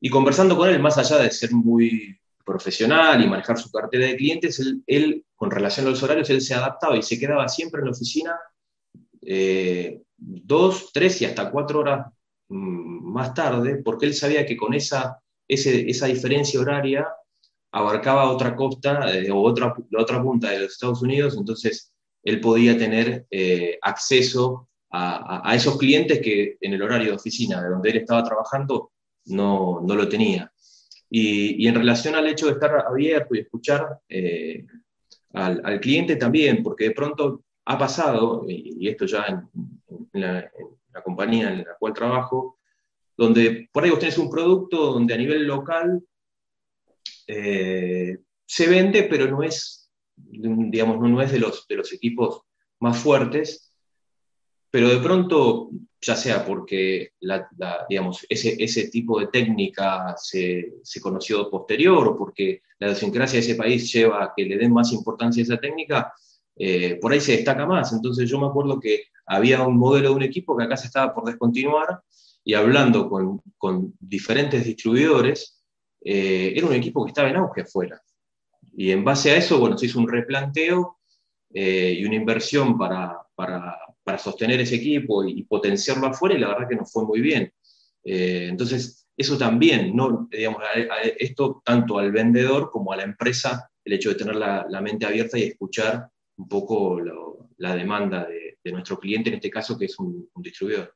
C: Y conversando con él, más allá de ser muy profesional y manejar su cartera de clientes, él, con relación a los horarios, él se adaptaba y se quedaba siempre en la oficina eh, dos, tres y hasta cuatro horas mm, más tarde, porque él sabía que con esa, esa diferencia horaria abarcaba otra costa eh, o otra, la otra punta de los Estados Unidos, entonces él podía tener eh, acceso a, esos clientes que en el horario de oficina de donde él estaba trabajando no, no lo tenía. Y, en relación al hecho de estar abierto y escuchar al, al, cliente también, porque de pronto ha pasado, y, esto ya en, la, compañía en la cual trabajo, donde por ahí vos tenés un producto donde a nivel local eh, se vende, pero no es, digamos, no, es de los, de los equipos más fuertes, pero de pronto, ya sea porque digamos, ese, ese, tipo de técnica se, se, conoció posterior o porque la idiosincrasia de ese país lleva a que le den más importancia a esa técnica, eh, por ahí se destaca más. Entonces yo me acuerdo que había un modelo de un equipo que acá se estaba por descontinuar y hablando con, diferentes distribuidores, eh, era un equipo que estaba en auge afuera. Y en base a eso, bueno, se hizo un replanteo eh, y una inversión para, sostener ese equipo y, potenciarlo afuera y la verdad que nos fue muy bien. entonces, eso también, ¿no? digamos, esto tanto al vendedor como a la empresa, el hecho de tener la, mente abierta y escuchar un poco la demanda de, nuestro cliente, en este caso, que es un, distribuidor.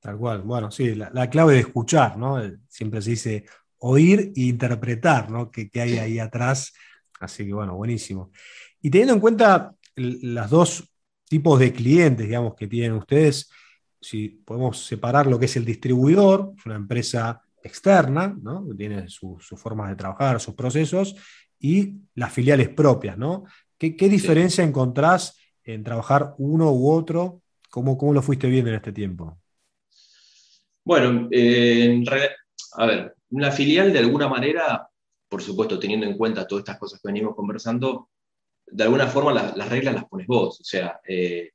A: Tal cual. Bueno, sí, la, clave de escuchar, ¿no? Siempre se dice oír e interpretar, ¿no? Que, hay ahí atrás. Así que, bueno, buenísimo. Y teniendo en cuenta los dos tipos de clientes, digamos, que tienen ustedes, si podemos separar lo que es el distribuidor, una empresa externa, ¿no? que tiene sus formas de trabajar, sus procesos, y las filiales propias, ¿no? ¿Qué, diferencia encontrás en trabajar uno u otro? ¿Cómo, cómo lo fuiste viendo en este tiempo?
C: Bueno, eh, a ver, una filial de alguna manera, por supuesto, teniendo en cuenta todas estas cosas que venimos conversando, de alguna forma las reglas las pones vos, o sea, eh,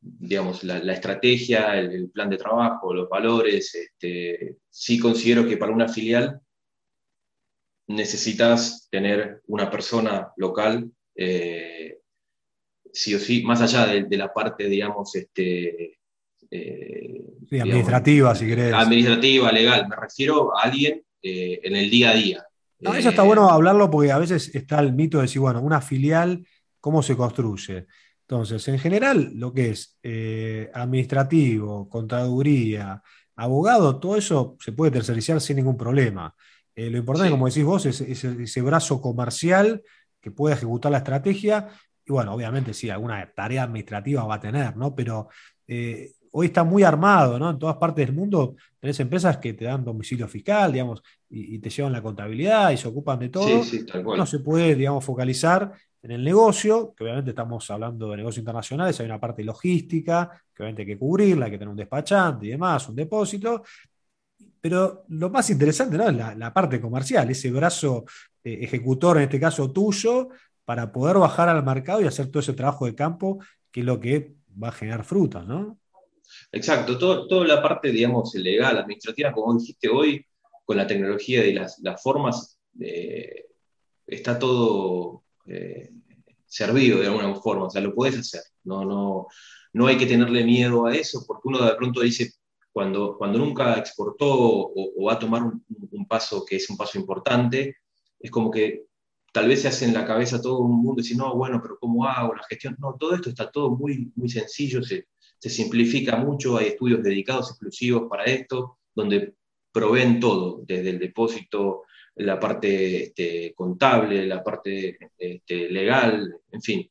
C: digamos, la, estrategia, el, plan de trabajo, los valores, este, sí considero que para una filial necesitas tener una persona local eh, sí o sí, más allá de, la parte, digamos, este,
A: eh, administrativa, si querés.
C: Administrativa, legal, me refiero a alguien en el día a día.
A: No, eso está bueno hablarlo porque a veces está el mito de decir, bueno, una filial, ¿cómo se construye? Entonces, en general, lo que es administrativo, contaduría, abogado, todo eso se puede tercerizar sin ningún problema. lo importante, como decís vos, es, ese brazo comercial que pueda ejecutar la estrategia. Y bueno, obviamente sí, alguna tarea administrativa va a tener, ¿no? Pero eh, hoy está muy armado, ¿no? En todas partes del mundo tenés empresas que te dan domicilio fiscal, digamos, y, te llevan la contabilidad y se ocupan de todo. Sí, sí, tal cual. No se puede, digamos, focalizar en el negocio, que obviamente estamos hablando de negocios internacionales, hay una parte logística, que obviamente hay que cubrirla, hay que tener un despachante y demás, un depósito, pero lo más interesante ¿no? es la, parte comercial, ese brazo eh, ejecutor, en este caso tuyo, para poder bajar al mercado y hacer todo ese trabajo de campo, que es lo que va a generar frutas, ¿no?
C: Exacto, toda la parte, digamos, legal, administrativa, como dijiste hoy, con la tecnología y las, formas, eh, está todo, eh, servido de alguna forma, o sea, lo puedes hacer, no, no, no hay que tenerle miedo a eso, porque uno de pronto dice, cuando, cuando nunca exportó o, va a tomar un, paso que es un paso importante, es como que tal vez se hace en la cabeza todo un mundo y dice, no, bueno, pero ¿cómo hago la gestión? No, todo esto está todo muy, muy sencillo, se, se simplifica mucho, hay estudios dedicados exclusivos para esto, donde proveen todo, desde el depósito, la parte este, contable, la parte este, legal, en fin.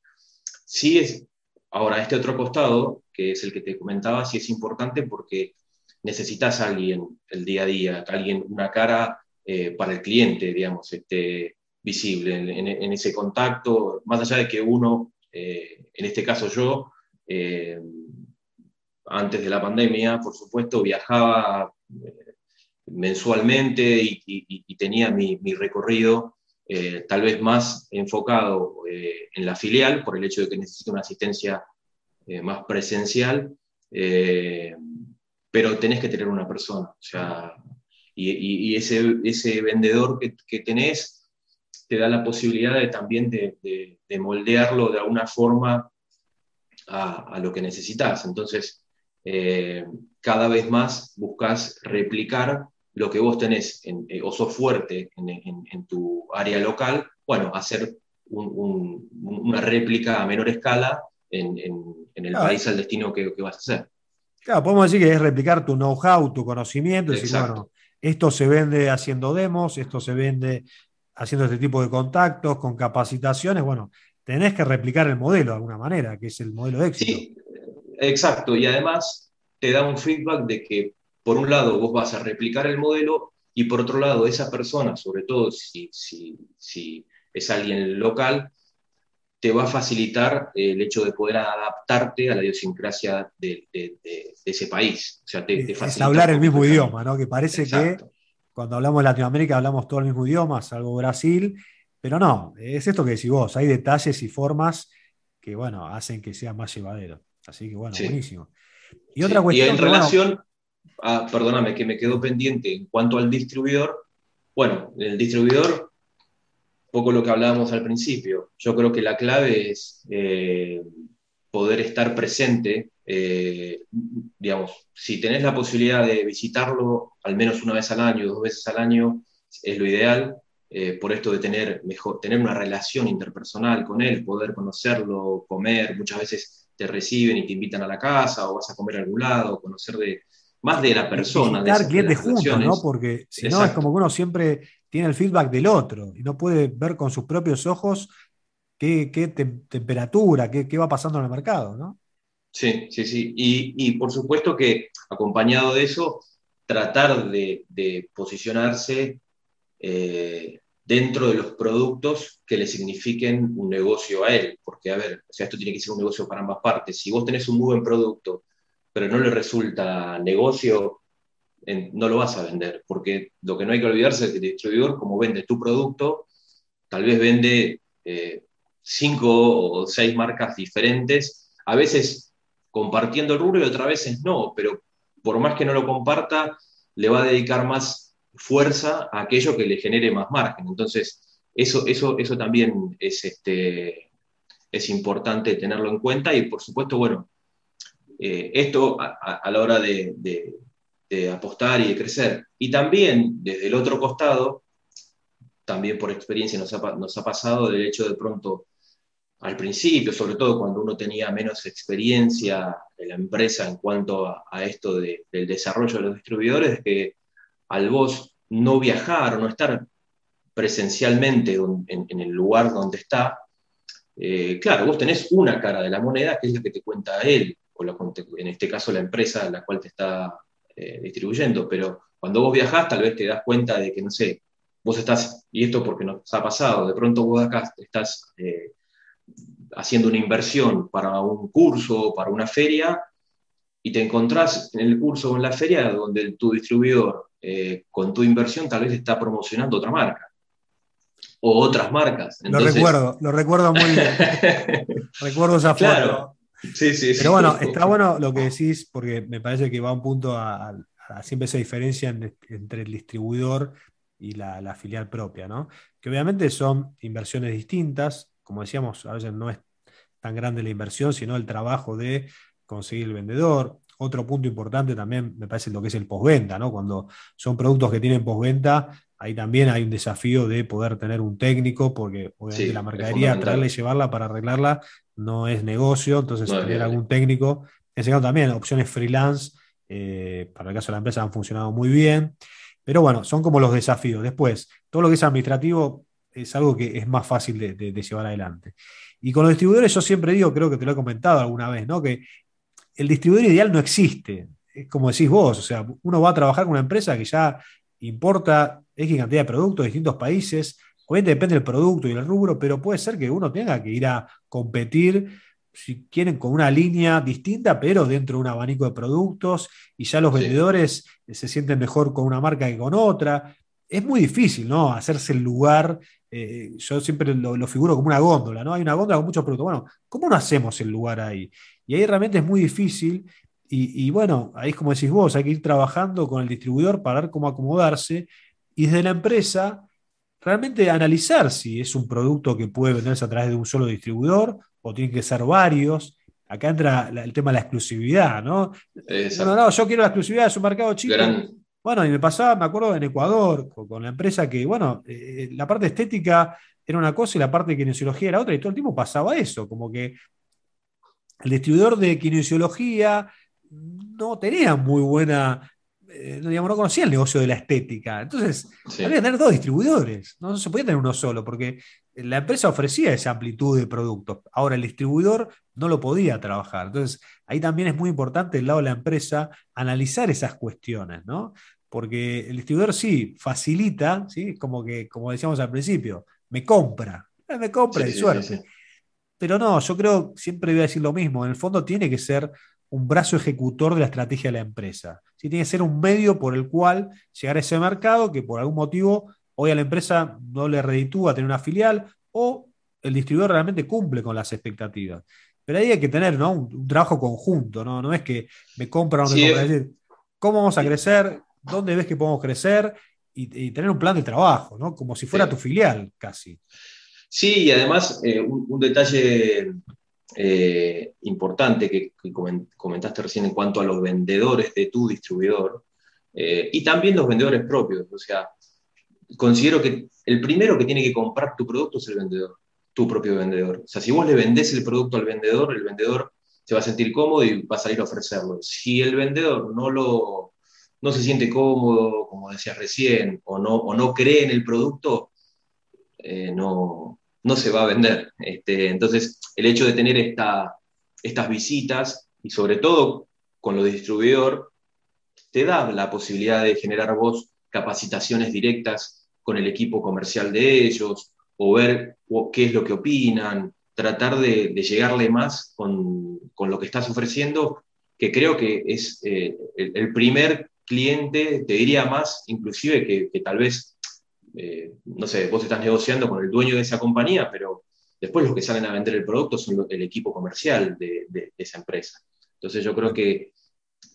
C: Sí es, ahora, este otro costado, que es el que te comentaba, sí es importante porque necesitas alguien el día a día, alguien, una cara eh, para el cliente, digamos, este, visible en, ese contacto, más allá de que uno, eh, en este caso yo, eh, antes de la pandemia, por supuesto, viajaba mensualmente y, tenía mi, recorrido eh, tal vez más enfocado eh, en la filial por el hecho de que necesito una asistencia eh, más presencial, pero tenés que tener una persona. O sea, y, ese, ese, vendedor que, tenés te da la posibilidad de, también de, moldearlo de alguna forma a, a lo que necesitas. Entonces, cada vez más buscas replicar lo que vos tenés eh, o sos fuerte en, tu área local, bueno, hacer una réplica a menor escala en, el país al destino que, vas a hacer.
A: Claro, podemos decir que es replicar tu know-how, tu conocimiento, decir, bueno, esto se vende haciendo demos, esto se vende haciendo este tipo de contactos, con capacitaciones, bueno, tenés que replicar el modelo de alguna manera, que es el modelo de éxito. Sí,
C: exacto, y además te da un feedback de que por un lado vos vas a replicar el modelo y por otro lado esa persona, sobre todo si, si, es alguien local, te va a facilitar el hecho de poder adaptarte a la idiosincrasia de, ese país.
A: O sea, te, es hablar el mismo idioma, ¿no? Que parece que cuando hablamos de Latinoamérica hablamos todo el mismo idioma, salvo Brasil, pero no, es esto que decís vos, hay detalles y formas que, bueno, hacen que sea más llevadero. Así que, bueno, buenísimo.
C: Y otra cuestión... Y en relación... Perdóname, que me quedó pendiente en cuanto al distribuidor. Bueno, el distribuidor, poco lo que hablábamos al principio. Yo creo que la clave es eh, poder estar presente. Eh, digamos, si tenés la posibilidad de visitarlo al menos una vez al año, dos veces al año, es lo ideal. Eh, por esto de tener, mejor, tener una relación interpersonal con él, poder conocerlo, comer, muchas veces te reciben y te invitan a la casa o vas a comer a algún lado, conocer de, más de la persona.
A: Visitar clientes juntos, ¿no? Porque si no es como que uno siempre tiene el feedback del otro y no puede ver con sus propios ojos qué, temperatura, qué, va pasando en el mercado, ¿no?
C: Sí, sí, sí. Y, por supuesto que acompañado de eso, tratar de, posicionarse eh, dentro de los productos que le signifiquen un negocio a él. Porque, a ver, o sea, esto tiene que ser un negocio para ambas partes. Si vos tenés un muy buen producto pero no le resulta negocio, no lo vas a vender, porque lo que no hay que olvidarse es que el distribuidor, como vende tu producto, tal vez vende eh, cinco o seis marcas diferentes, a veces compartiendo el rubro y otras veces no, pero por más que no lo comparta, le va a dedicar más fuerza a aquello que le genere más margen. Entonces, eso, eso, eso también es, este, es importante tenerlo en cuenta y por supuesto, bueno, eh, esto a, la hora de, apostar y de crecer. Y también, desde el otro costado, también por experiencia nos ha, pasado del hecho de pronto, al principio, sobre todo cuando uno tenía menos experiencia en la empresa en cuanto a, esto del desarrollo de los distribuidores, que al vos no viajar o no estar presencialmente en, el lugar donde está, eh, claro, vos tenés una cara de la moneda que es la que te cuenta él, en este caso la empresa a la cual te está eh, distribuyendo, pero cuando vos viajás tal vez te das cuenta de que, no sé, vos estás, y esto porque nos ha pasado, de pronto vos acá estás eh, haciendo una inversión para un curso, para una feria, y te encontrás en el curso o en la feria donde tu distribuidor eh, con tu inversión tal vez está promocionando otra marca o otras marcas.
A: lo recuerdo, lo recuerdo muy bien. recuerdo esa foto.
C: Sí, sí,
A: Pero bueno, está bueno lo que decís, porque me parece que va un punto a, siempre esa diferencia entre el distribuidor y la, filial propia, ¿no? Que obviamente son inversiones distintas, como decíamos, a veces no es tan grande la inversión, sino el trabajo de conseguir el vendedor. Otro punto importante también me parece lo que es el postventa, ¿no? Cuando son productos que tienen postventa, ahí también hay un desafío de poder tener un técnico, porque obviamente la mercadería, traerla y llevarla para arreglarla no es negocio, entonces tener algún técnico. En ese también, opciones freelance, eh, para el caso de la empresa han funcionado muy bien. Pero bueno, son como los desafíos. Después, todo lo que es administrativo es algo que es más fácil de, llevar adelante. Y con los distribuidores yo siempre digo, creo que te lo he comentado alguna vez, ¿no? que el distribuidor ideal no existe. Es como decís vos, o sea, uno va a trabajar con una empresa que ya importa X cantidad de productos de distintos países. Obviamente depende del producto y el rubro, pero puede ser que uno tenga que ir a competir, si quieren, con una línea distinta, pero dentro de un abanico de productos, y ya los vendedores se sienten mejor con una marca que con otra. Es muy difícil, ¿no? Hacerse el lugar. Eh, yo siempre lo, lo, figuro como una góndola, ¿no? Hay una góndola con muchos productos. Bueno, ¿cómo no hacemos el lugar ahí? Y ahí realmente es muy difícil y, bueno, ahí es como decís vos, hay que ir trabajando con el distribuidor para ver cómo acomodarse y desde la empresa realmente analizar si es un producto que puede venderse a través de un solo distribuidor o tiene que ser varios. Acá entra el tema de la exclusividad, ¿no? No, no, yo quiero la exclusividad de su mercado chico. Bueno, y me pasaba, me acuerdo, en Ecuador, con, la empresa que, bueno, eh, la parte estética era una cosa y la parte de kinesiología era otra, y todo el tiempo pasaba eso, como que el distribuidor de kinesiología no tenía muy buena, eh, digamos, no conocía el negocio de la estética. Entonces, había que tener dos distribuidores, no se podía tener uno solo, porque la empresa ofrecía esa amplitud de productos. Ahora, el distribuidor no lo podía trabajar. Entonces, ahí también es muy importante el lado de la empresa analizar esas cuestiones, ¿no? Porque el distribuidor sí facilita, ¿sí? Como que, como decíamos al principio, me compra, me compra y suerte. Pero no, yo creo, siempre voy a decir lo mismo, en el fondo tiene que ser un brazo ejecutor de la estrategia de la empresa. ¿sí? Tiene que ser un medio por el cual llegar a ese mercado que por algún motivo hoy a la empresa no le reditúa tener una filial o el distribuidor realmente cumple con las expectativas. Pero ahí hay que tener un, trabajo conjunto, ¿no? no es que me compra o no me compra. Es decir, ¿cómo vamos a crecer? ¿Dónde ves que podemos crecer? Y, tener un plan de trabajo, ¿no? como si fuera tu filial casi.
C: Sí, y además eh, un, detalle eh, importante que, comentaste recién en cuanto a los vendedores de tu distribuidor eh, y también los vendedores propios. O sea, considero que el primero que tiene que comprar tu producto es el vendedor, tu propio vendedor. O sea, si vos le vendés el producto al vendedor, el vendedor se va a sentir cómodo y va a salir a ofrecerlo. Si el vendedor no lo no se siente cómodo, como decías recién, o no, o no cree en el producto, no, no se va a vender. Este, entonces, el hecho de tener esta, estas visitas y sobre todo con lo distribuidor, te da la posibilidad de generar vos capacitaciones directas con el equipo comercial de ellos o ver qué es lo que opinan, tratar de, llegarle más con, lo que estás ofreciendo, que creo que es eh, el, primer cliente, te diría más inclusive que tal vez eh, no sé, vos estás negociando con el dueño de esa compañía, pero después los que salen a vender el producto son el equipo comercial de, esa empresa. Entonces yo creo que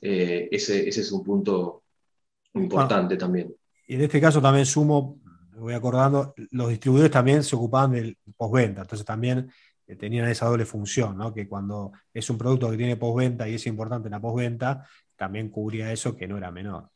C: eh, ese, es un punto importante también.
A: Y en este caso también sumo, me voy acordando, los distribuidores también se ocupaban del postventa, entonces también eh, tenían esa doble función, ¿no? que cuando es un producto que tiene postventa y es importante en la postventa, también cubría eso que no era menor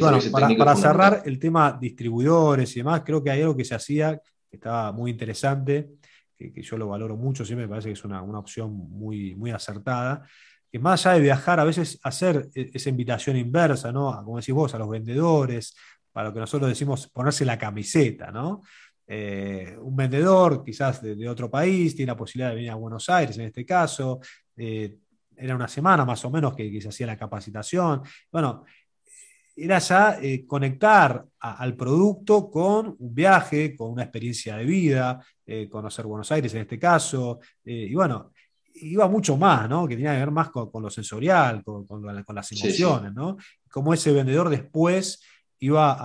A: bueno, para, cerrar el tema distribuidores y demás, creo que hay algo que se hacía que estaba muy interesante, que, yo lo valoro mucho, siempre me parece que es una, opción muy, muy acertada, que más allá de viajar, a veces hacer e, esa invitación inversa, ¿no? Como decís vos, a los vendedores, para lo que nosotros decimos ponerse la camiseta, ¿no? Eh, un vendedor quizás de, otro país tiene la posibilidad de venir a Buenos Aires en este caso, eh, era una semana más o menos que, que, se hacía la capacitación. Bueno, era ya eh, conectar al producto con un viaje, con una experiencia de vida, eh, conocer Buenos Aires en este caso, eh, y bueno, iba mucho más, ¿no? Que tenía que ver más con, lo sensorial, con, las emociones, ¿no? Cómo ese vendedor después iba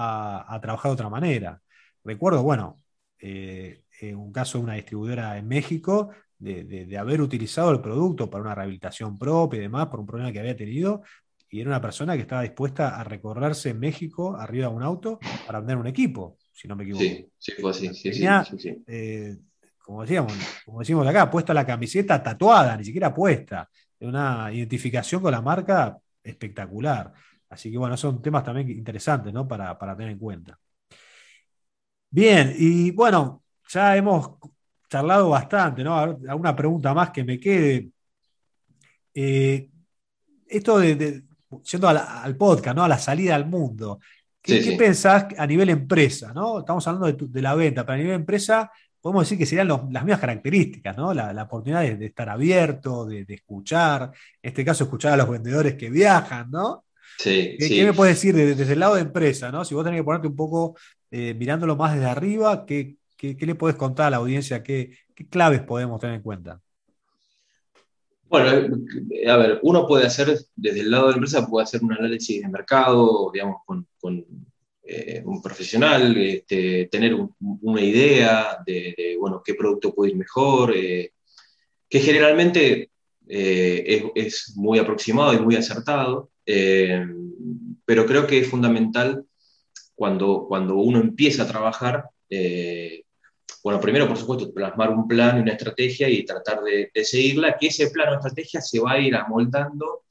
A: a, trabajar de otra manera. Recuerdo, bueno, en un caso de una distribuidora en México, de, de, haber utilizado el producto para una rehabilitación propia y demás, por un problema que había tenido, y era una persona que estaba dispuesta a recorrerse en México arriba de un auto para vender un equipo, si no me equivoco.
C: Sí, sí, fue así. Sí,
A: eh, como decíamos, como decimos acá, puesta la camiseta tatuada, ni siquiera puesta. Una identificación con la marca espectacular. Así que bueno, son temas también interesantes ¿no? para, tener en cuenta. Bien, y bueno, ya hemos charlado bastante, ¿no? Alguna pregunta más que me quede. Eh, esto de, yendo al podcast, ¿no? A la salida al mundo. ¿Qué, pensás a nivel empresa? ¿no? Estamos hablando de, la venta, pero a nivel empresa podemos decir que serían las mismas características, ¿no? La, oportunidad de, estar abierto, de, escuchar, en este caso escuchar a los vendedores que viajan, ¿no?
C: Sí,
A: ¿Qué, me puedes decir desde, el lado de empresa, ¿no? Si vos tenés que ponerte un poco eh, mirándolo más desde arriba, ¿qué, le puedes contar a la audiencia? ¿Qué, claves podemos tener en cuenta?
C: Bueno, eh, a ver, uno puede hacer, desde el lado de la empresa, puede hacer un análisis de mercado, digamos, con, eh, un profesional, este, tener una idea de, bueno, qué producto puede ir mejor, que generalmente es, es, muy aproximado y muy acertado. Eh, pero creo que es fundamental cuando, cuando uno empieza a trabajar, eh, bueno, primero, por supuesto, plasmar un plan y una estrategia y tratar de, seguirla, que ese plan o estrategia se va a ir amoldando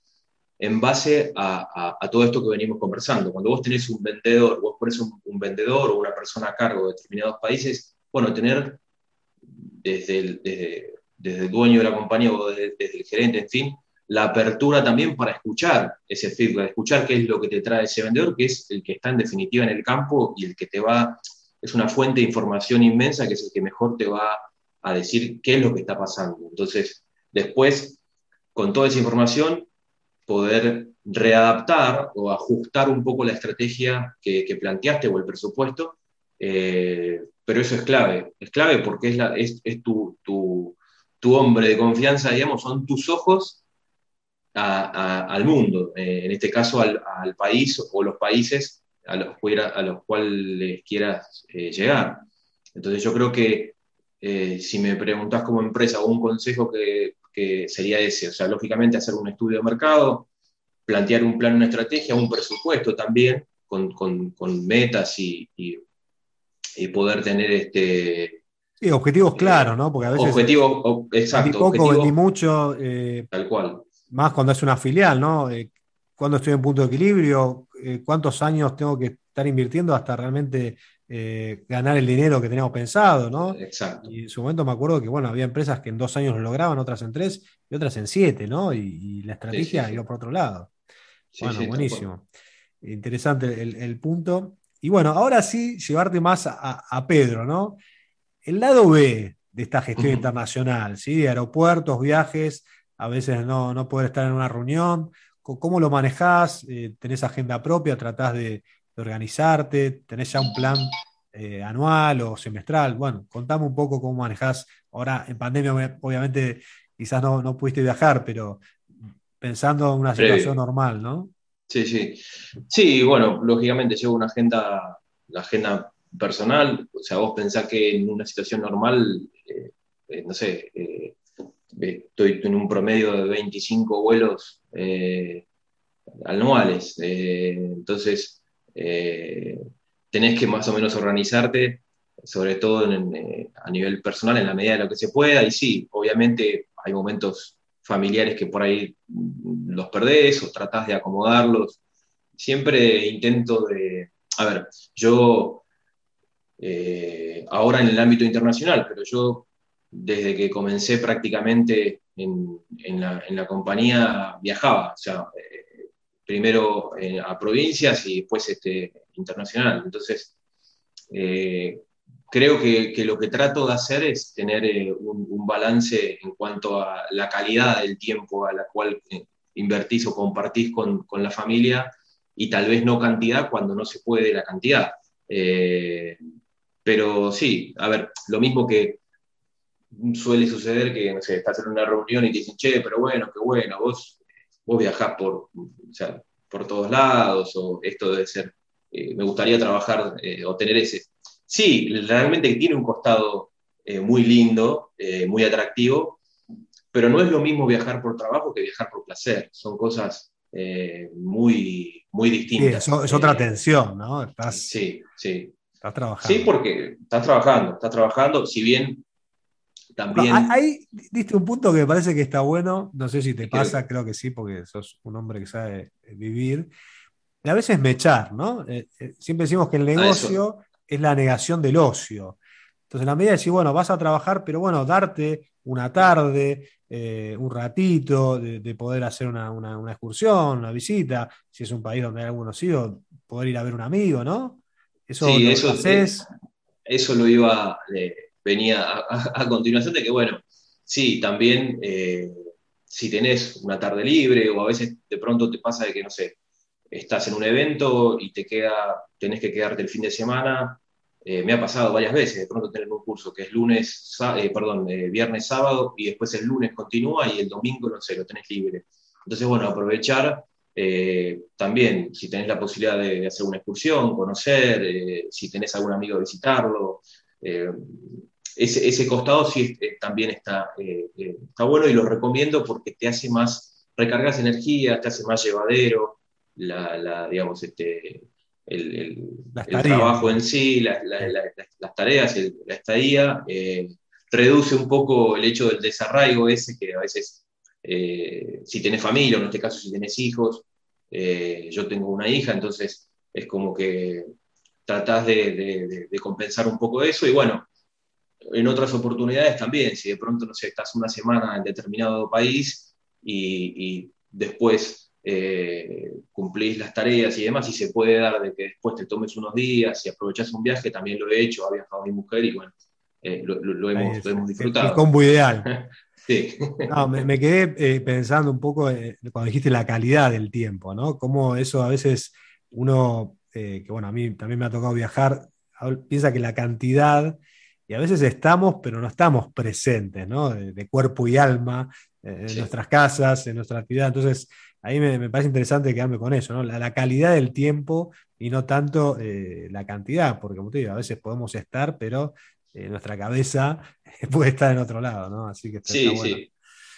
C: en base a, todo esto que venimos conversando. Cuando vos tenés un vendedor, vos pones un, vendedor o una persona a cargo de determinados países, bueno, tener desde el, desde, el dueño de la compañía o desde, desde el gerente, en fin, la apertura también para escuchar ese feedback, escuchar qué es lo que te trae ese vendedor, que es el que está en definitiva en el campo y el que te va, es una fuente de información inmensa, que es el que mejor te va a decir qué es lo que está pasando. Entonces, después, con toda esa información, poder readaptar o ajustar un poco la estrategia que, planteaste o el presupuesto, eh, pero eso es clave, es clave porque es, tu, tu, tu hombre de confianza, digamos, son tus ojos al mundo, eh, en este caso al, país o los países a los, a los cuales quieras eh, llegar. Entonces yo creo que eh, si me preguntas como empresa o un consejo que, sería ese, o sea, lógicamente hacer un estudio de mercado, plantear un plan, una estrategia, un presupuesto también, con, metas y, poder tener este...
A: objetivos claros, ¿no?
C: Porque a veces... Objetivos, exacto.
A: Ni poco, ni mucho.
C: tal cual
A: más cuando es una filial, ¿no? Eh, ¿Cuándo estoy en punto de equilibrio? Eh, ¿Cuántos años tengo que estar invirtiendo hasta realmente eh, ganar el dinero que teníamos pensado, ¿no?
C: Exacto.
A: Y en su momento me acuerdo que, bueno, había empresas que en dos años lo lograban, otras en tres y otras en siete, ¿no? Y, la estrategia iba por otro lado. bueno, buenísimo. Interesante el, punto. Y bueno, ahora sí, llevarte más a, Pedro, ¿no? El lado B de esta gestión internacional, ¿sí? Aeropuertos, viajes, a veces no, no poder estar en una reunión. ¿Cómo lo manejás? Eh, ¿Tenés agenda propia? ¿Tratás de, organizarte? ¿Tenés ya un plan eh, anual o semestral? Bueno, contame un poco cómo manejás. Ahora, en pandemia, obviamente, quizás no, no pudiste viajar, pero pensando en una situación normal, ¿no?
C: Sí, sí. Sí, bueno, lógicamente llevo una agenda, la agenda personal. O sea, vos pensás que en una situación normal, eh, no sé, estoy en un promedio de 25 vuelos eh, anuales. Eh, entonces, eh, tenés que más o menos organizarte, sobre todo a nivel personal, en la medida de lo que se pueda. Y sí, obviamente hay momentos familiares que por ahí los perdés o tratás de acomodarlos. Siempre intento de, a ver, yo ahora en el ámbito internacional, pero yo desde que comencé prácticamente en, la, compañía viajaba, o sea, eh, primero eh, a provincias y después este, internacional. Entonces, eh, creo que, lo que trato de hacer es tener un, balance en cuanto a la calidad del tiempo a la cual invertís o compartís con, con, la familia y tal vez no cantidad cuando no se puede la cantidad. pero sí, a ver, lo mismo que suele suceder que, no sé, estás en una reunión y te dicen, che, pero bueno, qué bueno, vos, vos viajás por, por todos lados, o esto debe ser, eh, me gustaría trabajar eh, o tener ese. Sí, realmente tiene un costado eh, muy lindo, muy atractivo, pero no es lo mismo viajar por trabajo que viajar por placer. Son cosas muy, muy distintas.
A: es, otra tensión, ¿no?
C: sí, sí.
A: Estás trabajando.
C: Sí, porque estás trabajando, estás trabajando, si bien también...
A: ahí diste un punto que me parece que está bueno, no sé si te pasa, creo que sí, porque sos un hombre que sabe vivir. a veces mechar, ¿no? Eh, eh, siempre decimos que el negocio es la negación del ocio. Entonces, en la medida de decir, bueno, vas a trabajar, pero bueno, darte una tarde, eh, un ratito, de, poder hacer una, excursión, una visita, si es un país donde hay algunos hijos, poder ir a ver un amigo, ¿no?
C: Eso sí, eso, eso lo iba, venía a, continuación de que, bueno, sí, también eh, si tenés una tarde libre o a veces de pronto te pasa de que, no sé, estás en un evento y te queda, tenés que quedarte el fin de semana eh, me ha pasado varias veces, de pronto tener un curso que es lunes, eh, perdón, viernes, sábado, y después el lunes continúa y el domingo, no sé, lo tenés libre. Entonces, bueno, aprovechar también, si tenés la posibilidad de, hacer una excursión, conocer, si tenés algún amigo visitarlo, ese, ese, costado sí también está, está bueno y lo recomiendo porque te hace más, recargas energía, te hace más llevadero, la, la digamos, este, el, trabajo en sí, las tareas, la estadía, eh, reduce un poco el hecho del desarraigo ese que a veces, eh, si tenés familia, o en este caso si tenés hijos, eh, yo tengo una hija, entonces es como que tratás de, compensar un poco eso y bueno, en otras oportunidades también, si de pronto, no sé, estás una semana en determinado país y, y después eh, cumplís las tareas y demás, y se puede dar de que después te tomes unos días y aprovechas un viaje, también lo he hecho, ha viajado mi mujer y bueno, eh, lo, hemos, disfrutado.
A: El combo ideal. sí. me, quedé eh, pensando un poco cuando dijiste la calidad del tiempo, ¿no? Cómo eso a veces uno, que bueno, a mí también me ha tocado viajar, piensa que la cantidad, y a veces estamos, pero no estamos presentes, ¿no? De, cuerpo y alma, en nuestras casas, en nuestra actividad. Entonces, a me, me, parece interesante quedarme con eso, ¿no? La, calidad del tiempo y no tanto eh, la cantidad, porque como te digo, a veces podemos estar, pero eh, nuestra cabeza puede estar en otro lado, ¿no?
C: Así que sí, sí,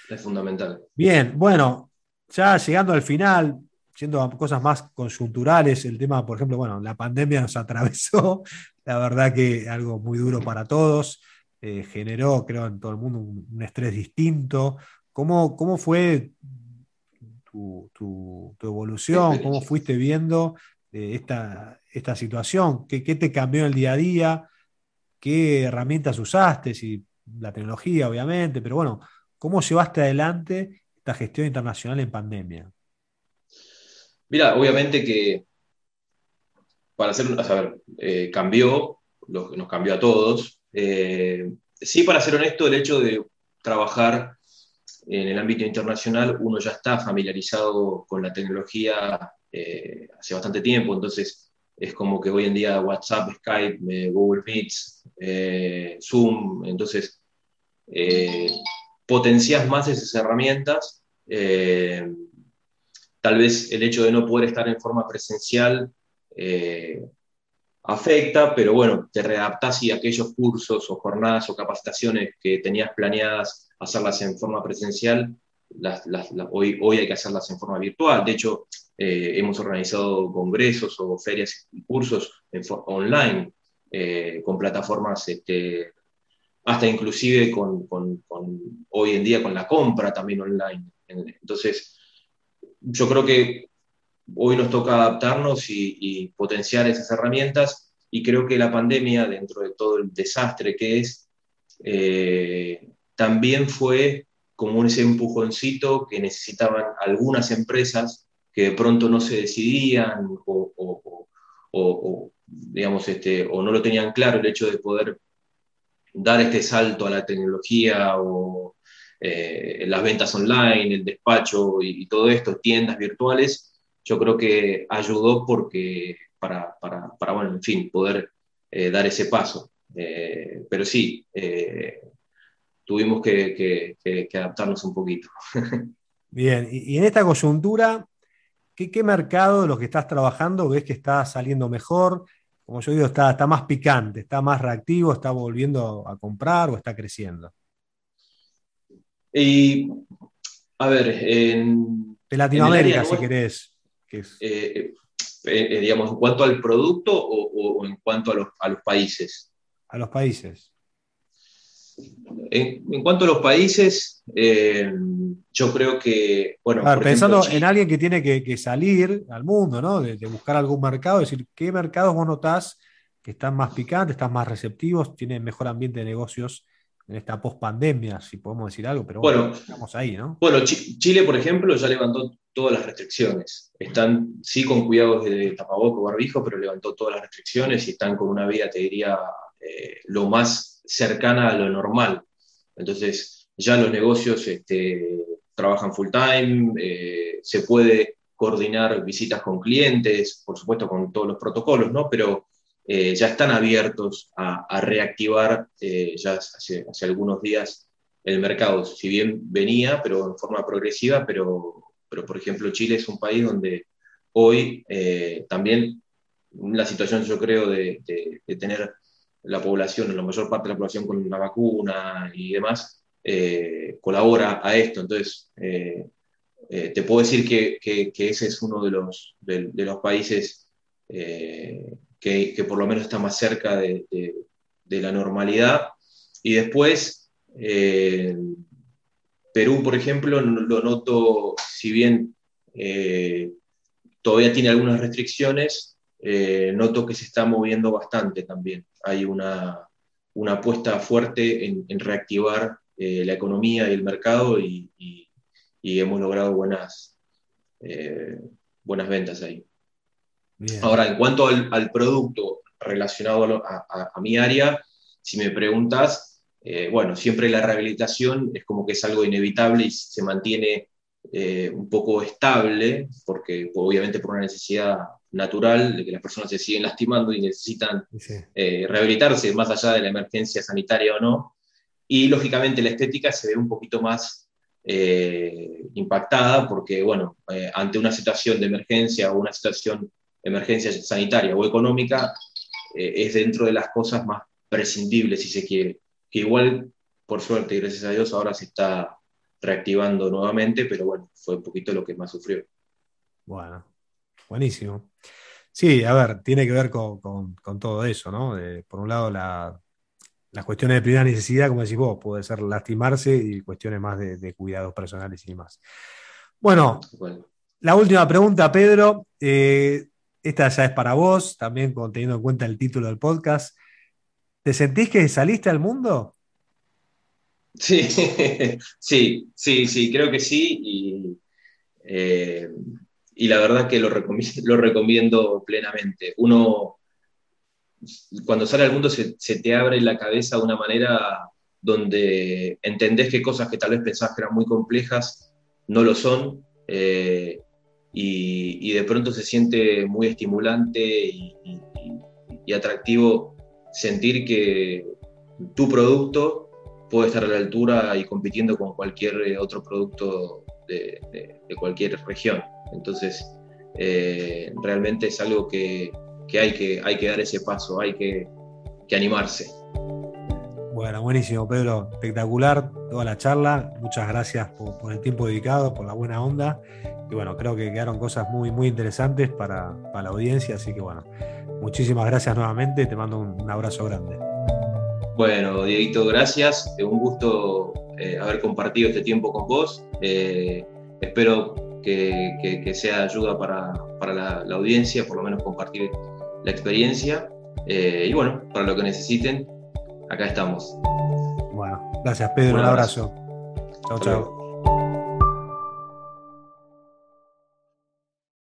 C: es fundamental.
A: Bien, bueno, ya llegando al final, siendo a cosas más conjunturales, el tema, por ejemplo, bueno, la pandemia nos atravesó, la verdad que algo muy duro para todos, eh, generó, creo, en todo el mundo un, estrés distinto. ¿Cómo, ¿Cómo fue tu, evolución, cómo fuiste viendo eh, esta, esta, situación, ¿Qué, te cambió el día a día, qué herramientas usaste, si la tecnología obviamente, pero bueno, ¿cómo llevaste adelante esta gestión internacional en pandemia?
C: Mira, obviamente que para hacer, a saber, eh, cambió, nos cambió a todos. Eh, sí, para ser honesto, el hecho de trabajar en el ámbito internacional uno ya está familiarizado con la tecnología eh, hace bastante tiempo, entonces es como que hoy en día WhatsApp, Skype, Google Meets, Zoom, entonces potencias más esas herramientas. Tal vez el hecho de no poder estar en forma presencial afecta, pero bueno, te readaptas y aquellos cursos o jornadas o capacitaciones que tenías planeadas hacerlas en forma presencial, hoy, hoy hay que hacerlas en forma virtual. De hecho, eh, hemos organizado congresos o ferias y cursos en online eh, con plataformas, este, hasta inclusive con, hoy en día con la compra también online. Entonces, yo creo que hoy nos toca adaptarnos y, potenciar esas herramientas. Y creo que la pandemia, dentro de todo el desastre que es, eh, también fue como ese empujoncito que necesitaban algunas empresas que de pronto no se decidían o, digamos, este, o no lo tenían claro el hecho de poder dar este salto a la tecnología o eh, las ventas online, el despacho y, todo esto, tiendas virtuales, yo creo que ayudó porque para, bueno, en fin, poder eh, dar ese paso. Eh, pero sí, tuvimos que, adaptarnos un poquito.
A: Bien, y, en esta coyuntura, ¿qué, mercado de los que estás trabajando ves que está saliendo mejor? Como yo digo, está, está más picante, está más reactivo, está volviendo a comprar o está creciendo.
C: Y, a ver, en...
A: De Latinoamérica, si querés.
C: Eh, eh, eh, digamos, en cuanto al producto o, en cuanto a los, a los países.
A: A los países.
C: En, cuanto a los países, eh, yo creo que, bueno...
A: pensando en alguien que tiene que, salir al mundo, ¿no? De, buscar algún mercado, decir, ¿qué mercados vos notás que están más picantes, están más receptivos, tienen mejor ambiente de negocios en esta post-pandemia, si podemos decir algo, pero
C: bueno, estamos ahí, ¿no? Bueno, Chile, por ejemplo, ya levantó todas las restricciones. Están, sí, con cuidados de tapaboco, barbijo, pero levantó todas las restricciones y están con una vida, te diría, eh, lo más cercana a lo normal. Entonces, ya los negocios este, trabajan full time, eh, se puede coordinar visitas con clientes, por supuesto con todos los protocolos, ¿no? Pero eh, ya están abiertos a, reactivar eh, ya hace, algunos días el mercado, si bien venía, pero en forma progresiva, pero, pero por ejemplo Chile es un país donde hoy también la situación yo creo de, de tener la población, la mayor parte de la población con la vacuna y demás, eh, colabora a esto. Entonces, eh, eh, te puedo decir que, ese es uno de los, de, los países que, por lo menos está más cerca de, la normalidad. Y después, Perú, por ejemplo, lo noto, si bien todavía tiene algunas restricciones, eh, noto que se está moviendo bastante también. Hay una, apuesta fuerte en, reactivar eh, la economía y el mercado y, hemos logrado buenas, eh, buenas ventas ahí. Ahora, en cuanto al, producto relacionado a, mi área, si me preguntas, bueno, siempre la rehabilitación es como que es algo inevitable y se mantiene un poco estable, porque obviamente por una necesidad natural de que las personas se siguen lastimando y necesitan eh, rehabilitarse más allá de la emergencia sanitaria o no. Y lógicamente la estética se ve un poquito más eh, impactada porque, bueno, eh, ante una situación de emergencia o una situación emergencia sanitaria o económica, es dentro de las cosas más prescindibles, si se quiere. Que igual, por suerte y gracias a Dios, ahora se está reactivando nuevamente, pero bueno, fue un poquito lo que más sufrió.
A: Bueno, buenísimo. Sí, a ver, tiene que ver con, todo eso, ¿no? por un lado, las cuestiones de primera necesidad, como decís vos, puede ser lastimarse y cuestiones más de, cuidados personales y demás. Bueno, la última pregunta, Pedro. Eh, esta ya es para vos, también teniendo en cuenta el título del podcast. ¿Te sentís que saliste al mundo?
C: Sí, sí, sí, sí, creo que sí. Y eh, la verdad que lo recomiendo, plenamente. Uno, cuando sale al mundo, se, te abre la cabeza de una manera donde entendés que cosas que tal vez pensabas que eran muy complejas no lo son, eh, y, de pronto se siente muy estimulante y, atractivo sentir que tu producto puede estar a la altura y compitiendo con cualquier otro producto de cualquier región. Entonces, eh, realmente es algo que, hay que hay que dar ese paso, hay que, animarse.
A: Bueno, buenísimo, Pedro. Espectacular toda la charla. Muchas gracias por, el tiempo dedicado, por la buena onda. Y bueno, creo que quedaron cosas muy, muy interesantes para, la audiencia. Así que bueno, muchísimas gracias nuevamente. Te mando un, abrazo grande.
C: Bueno, Dieguito, gracias. Un gusto eh, haber compartido este tiempo con vos. Eh, espero que, sea ayuda para, la, audiencia, por lo menos compartir la experiencia. Eh, y bueno, para lo que necesiten, acá estamos.
A: Bueno, gracias Pedro, un abrazo. Chao, chao.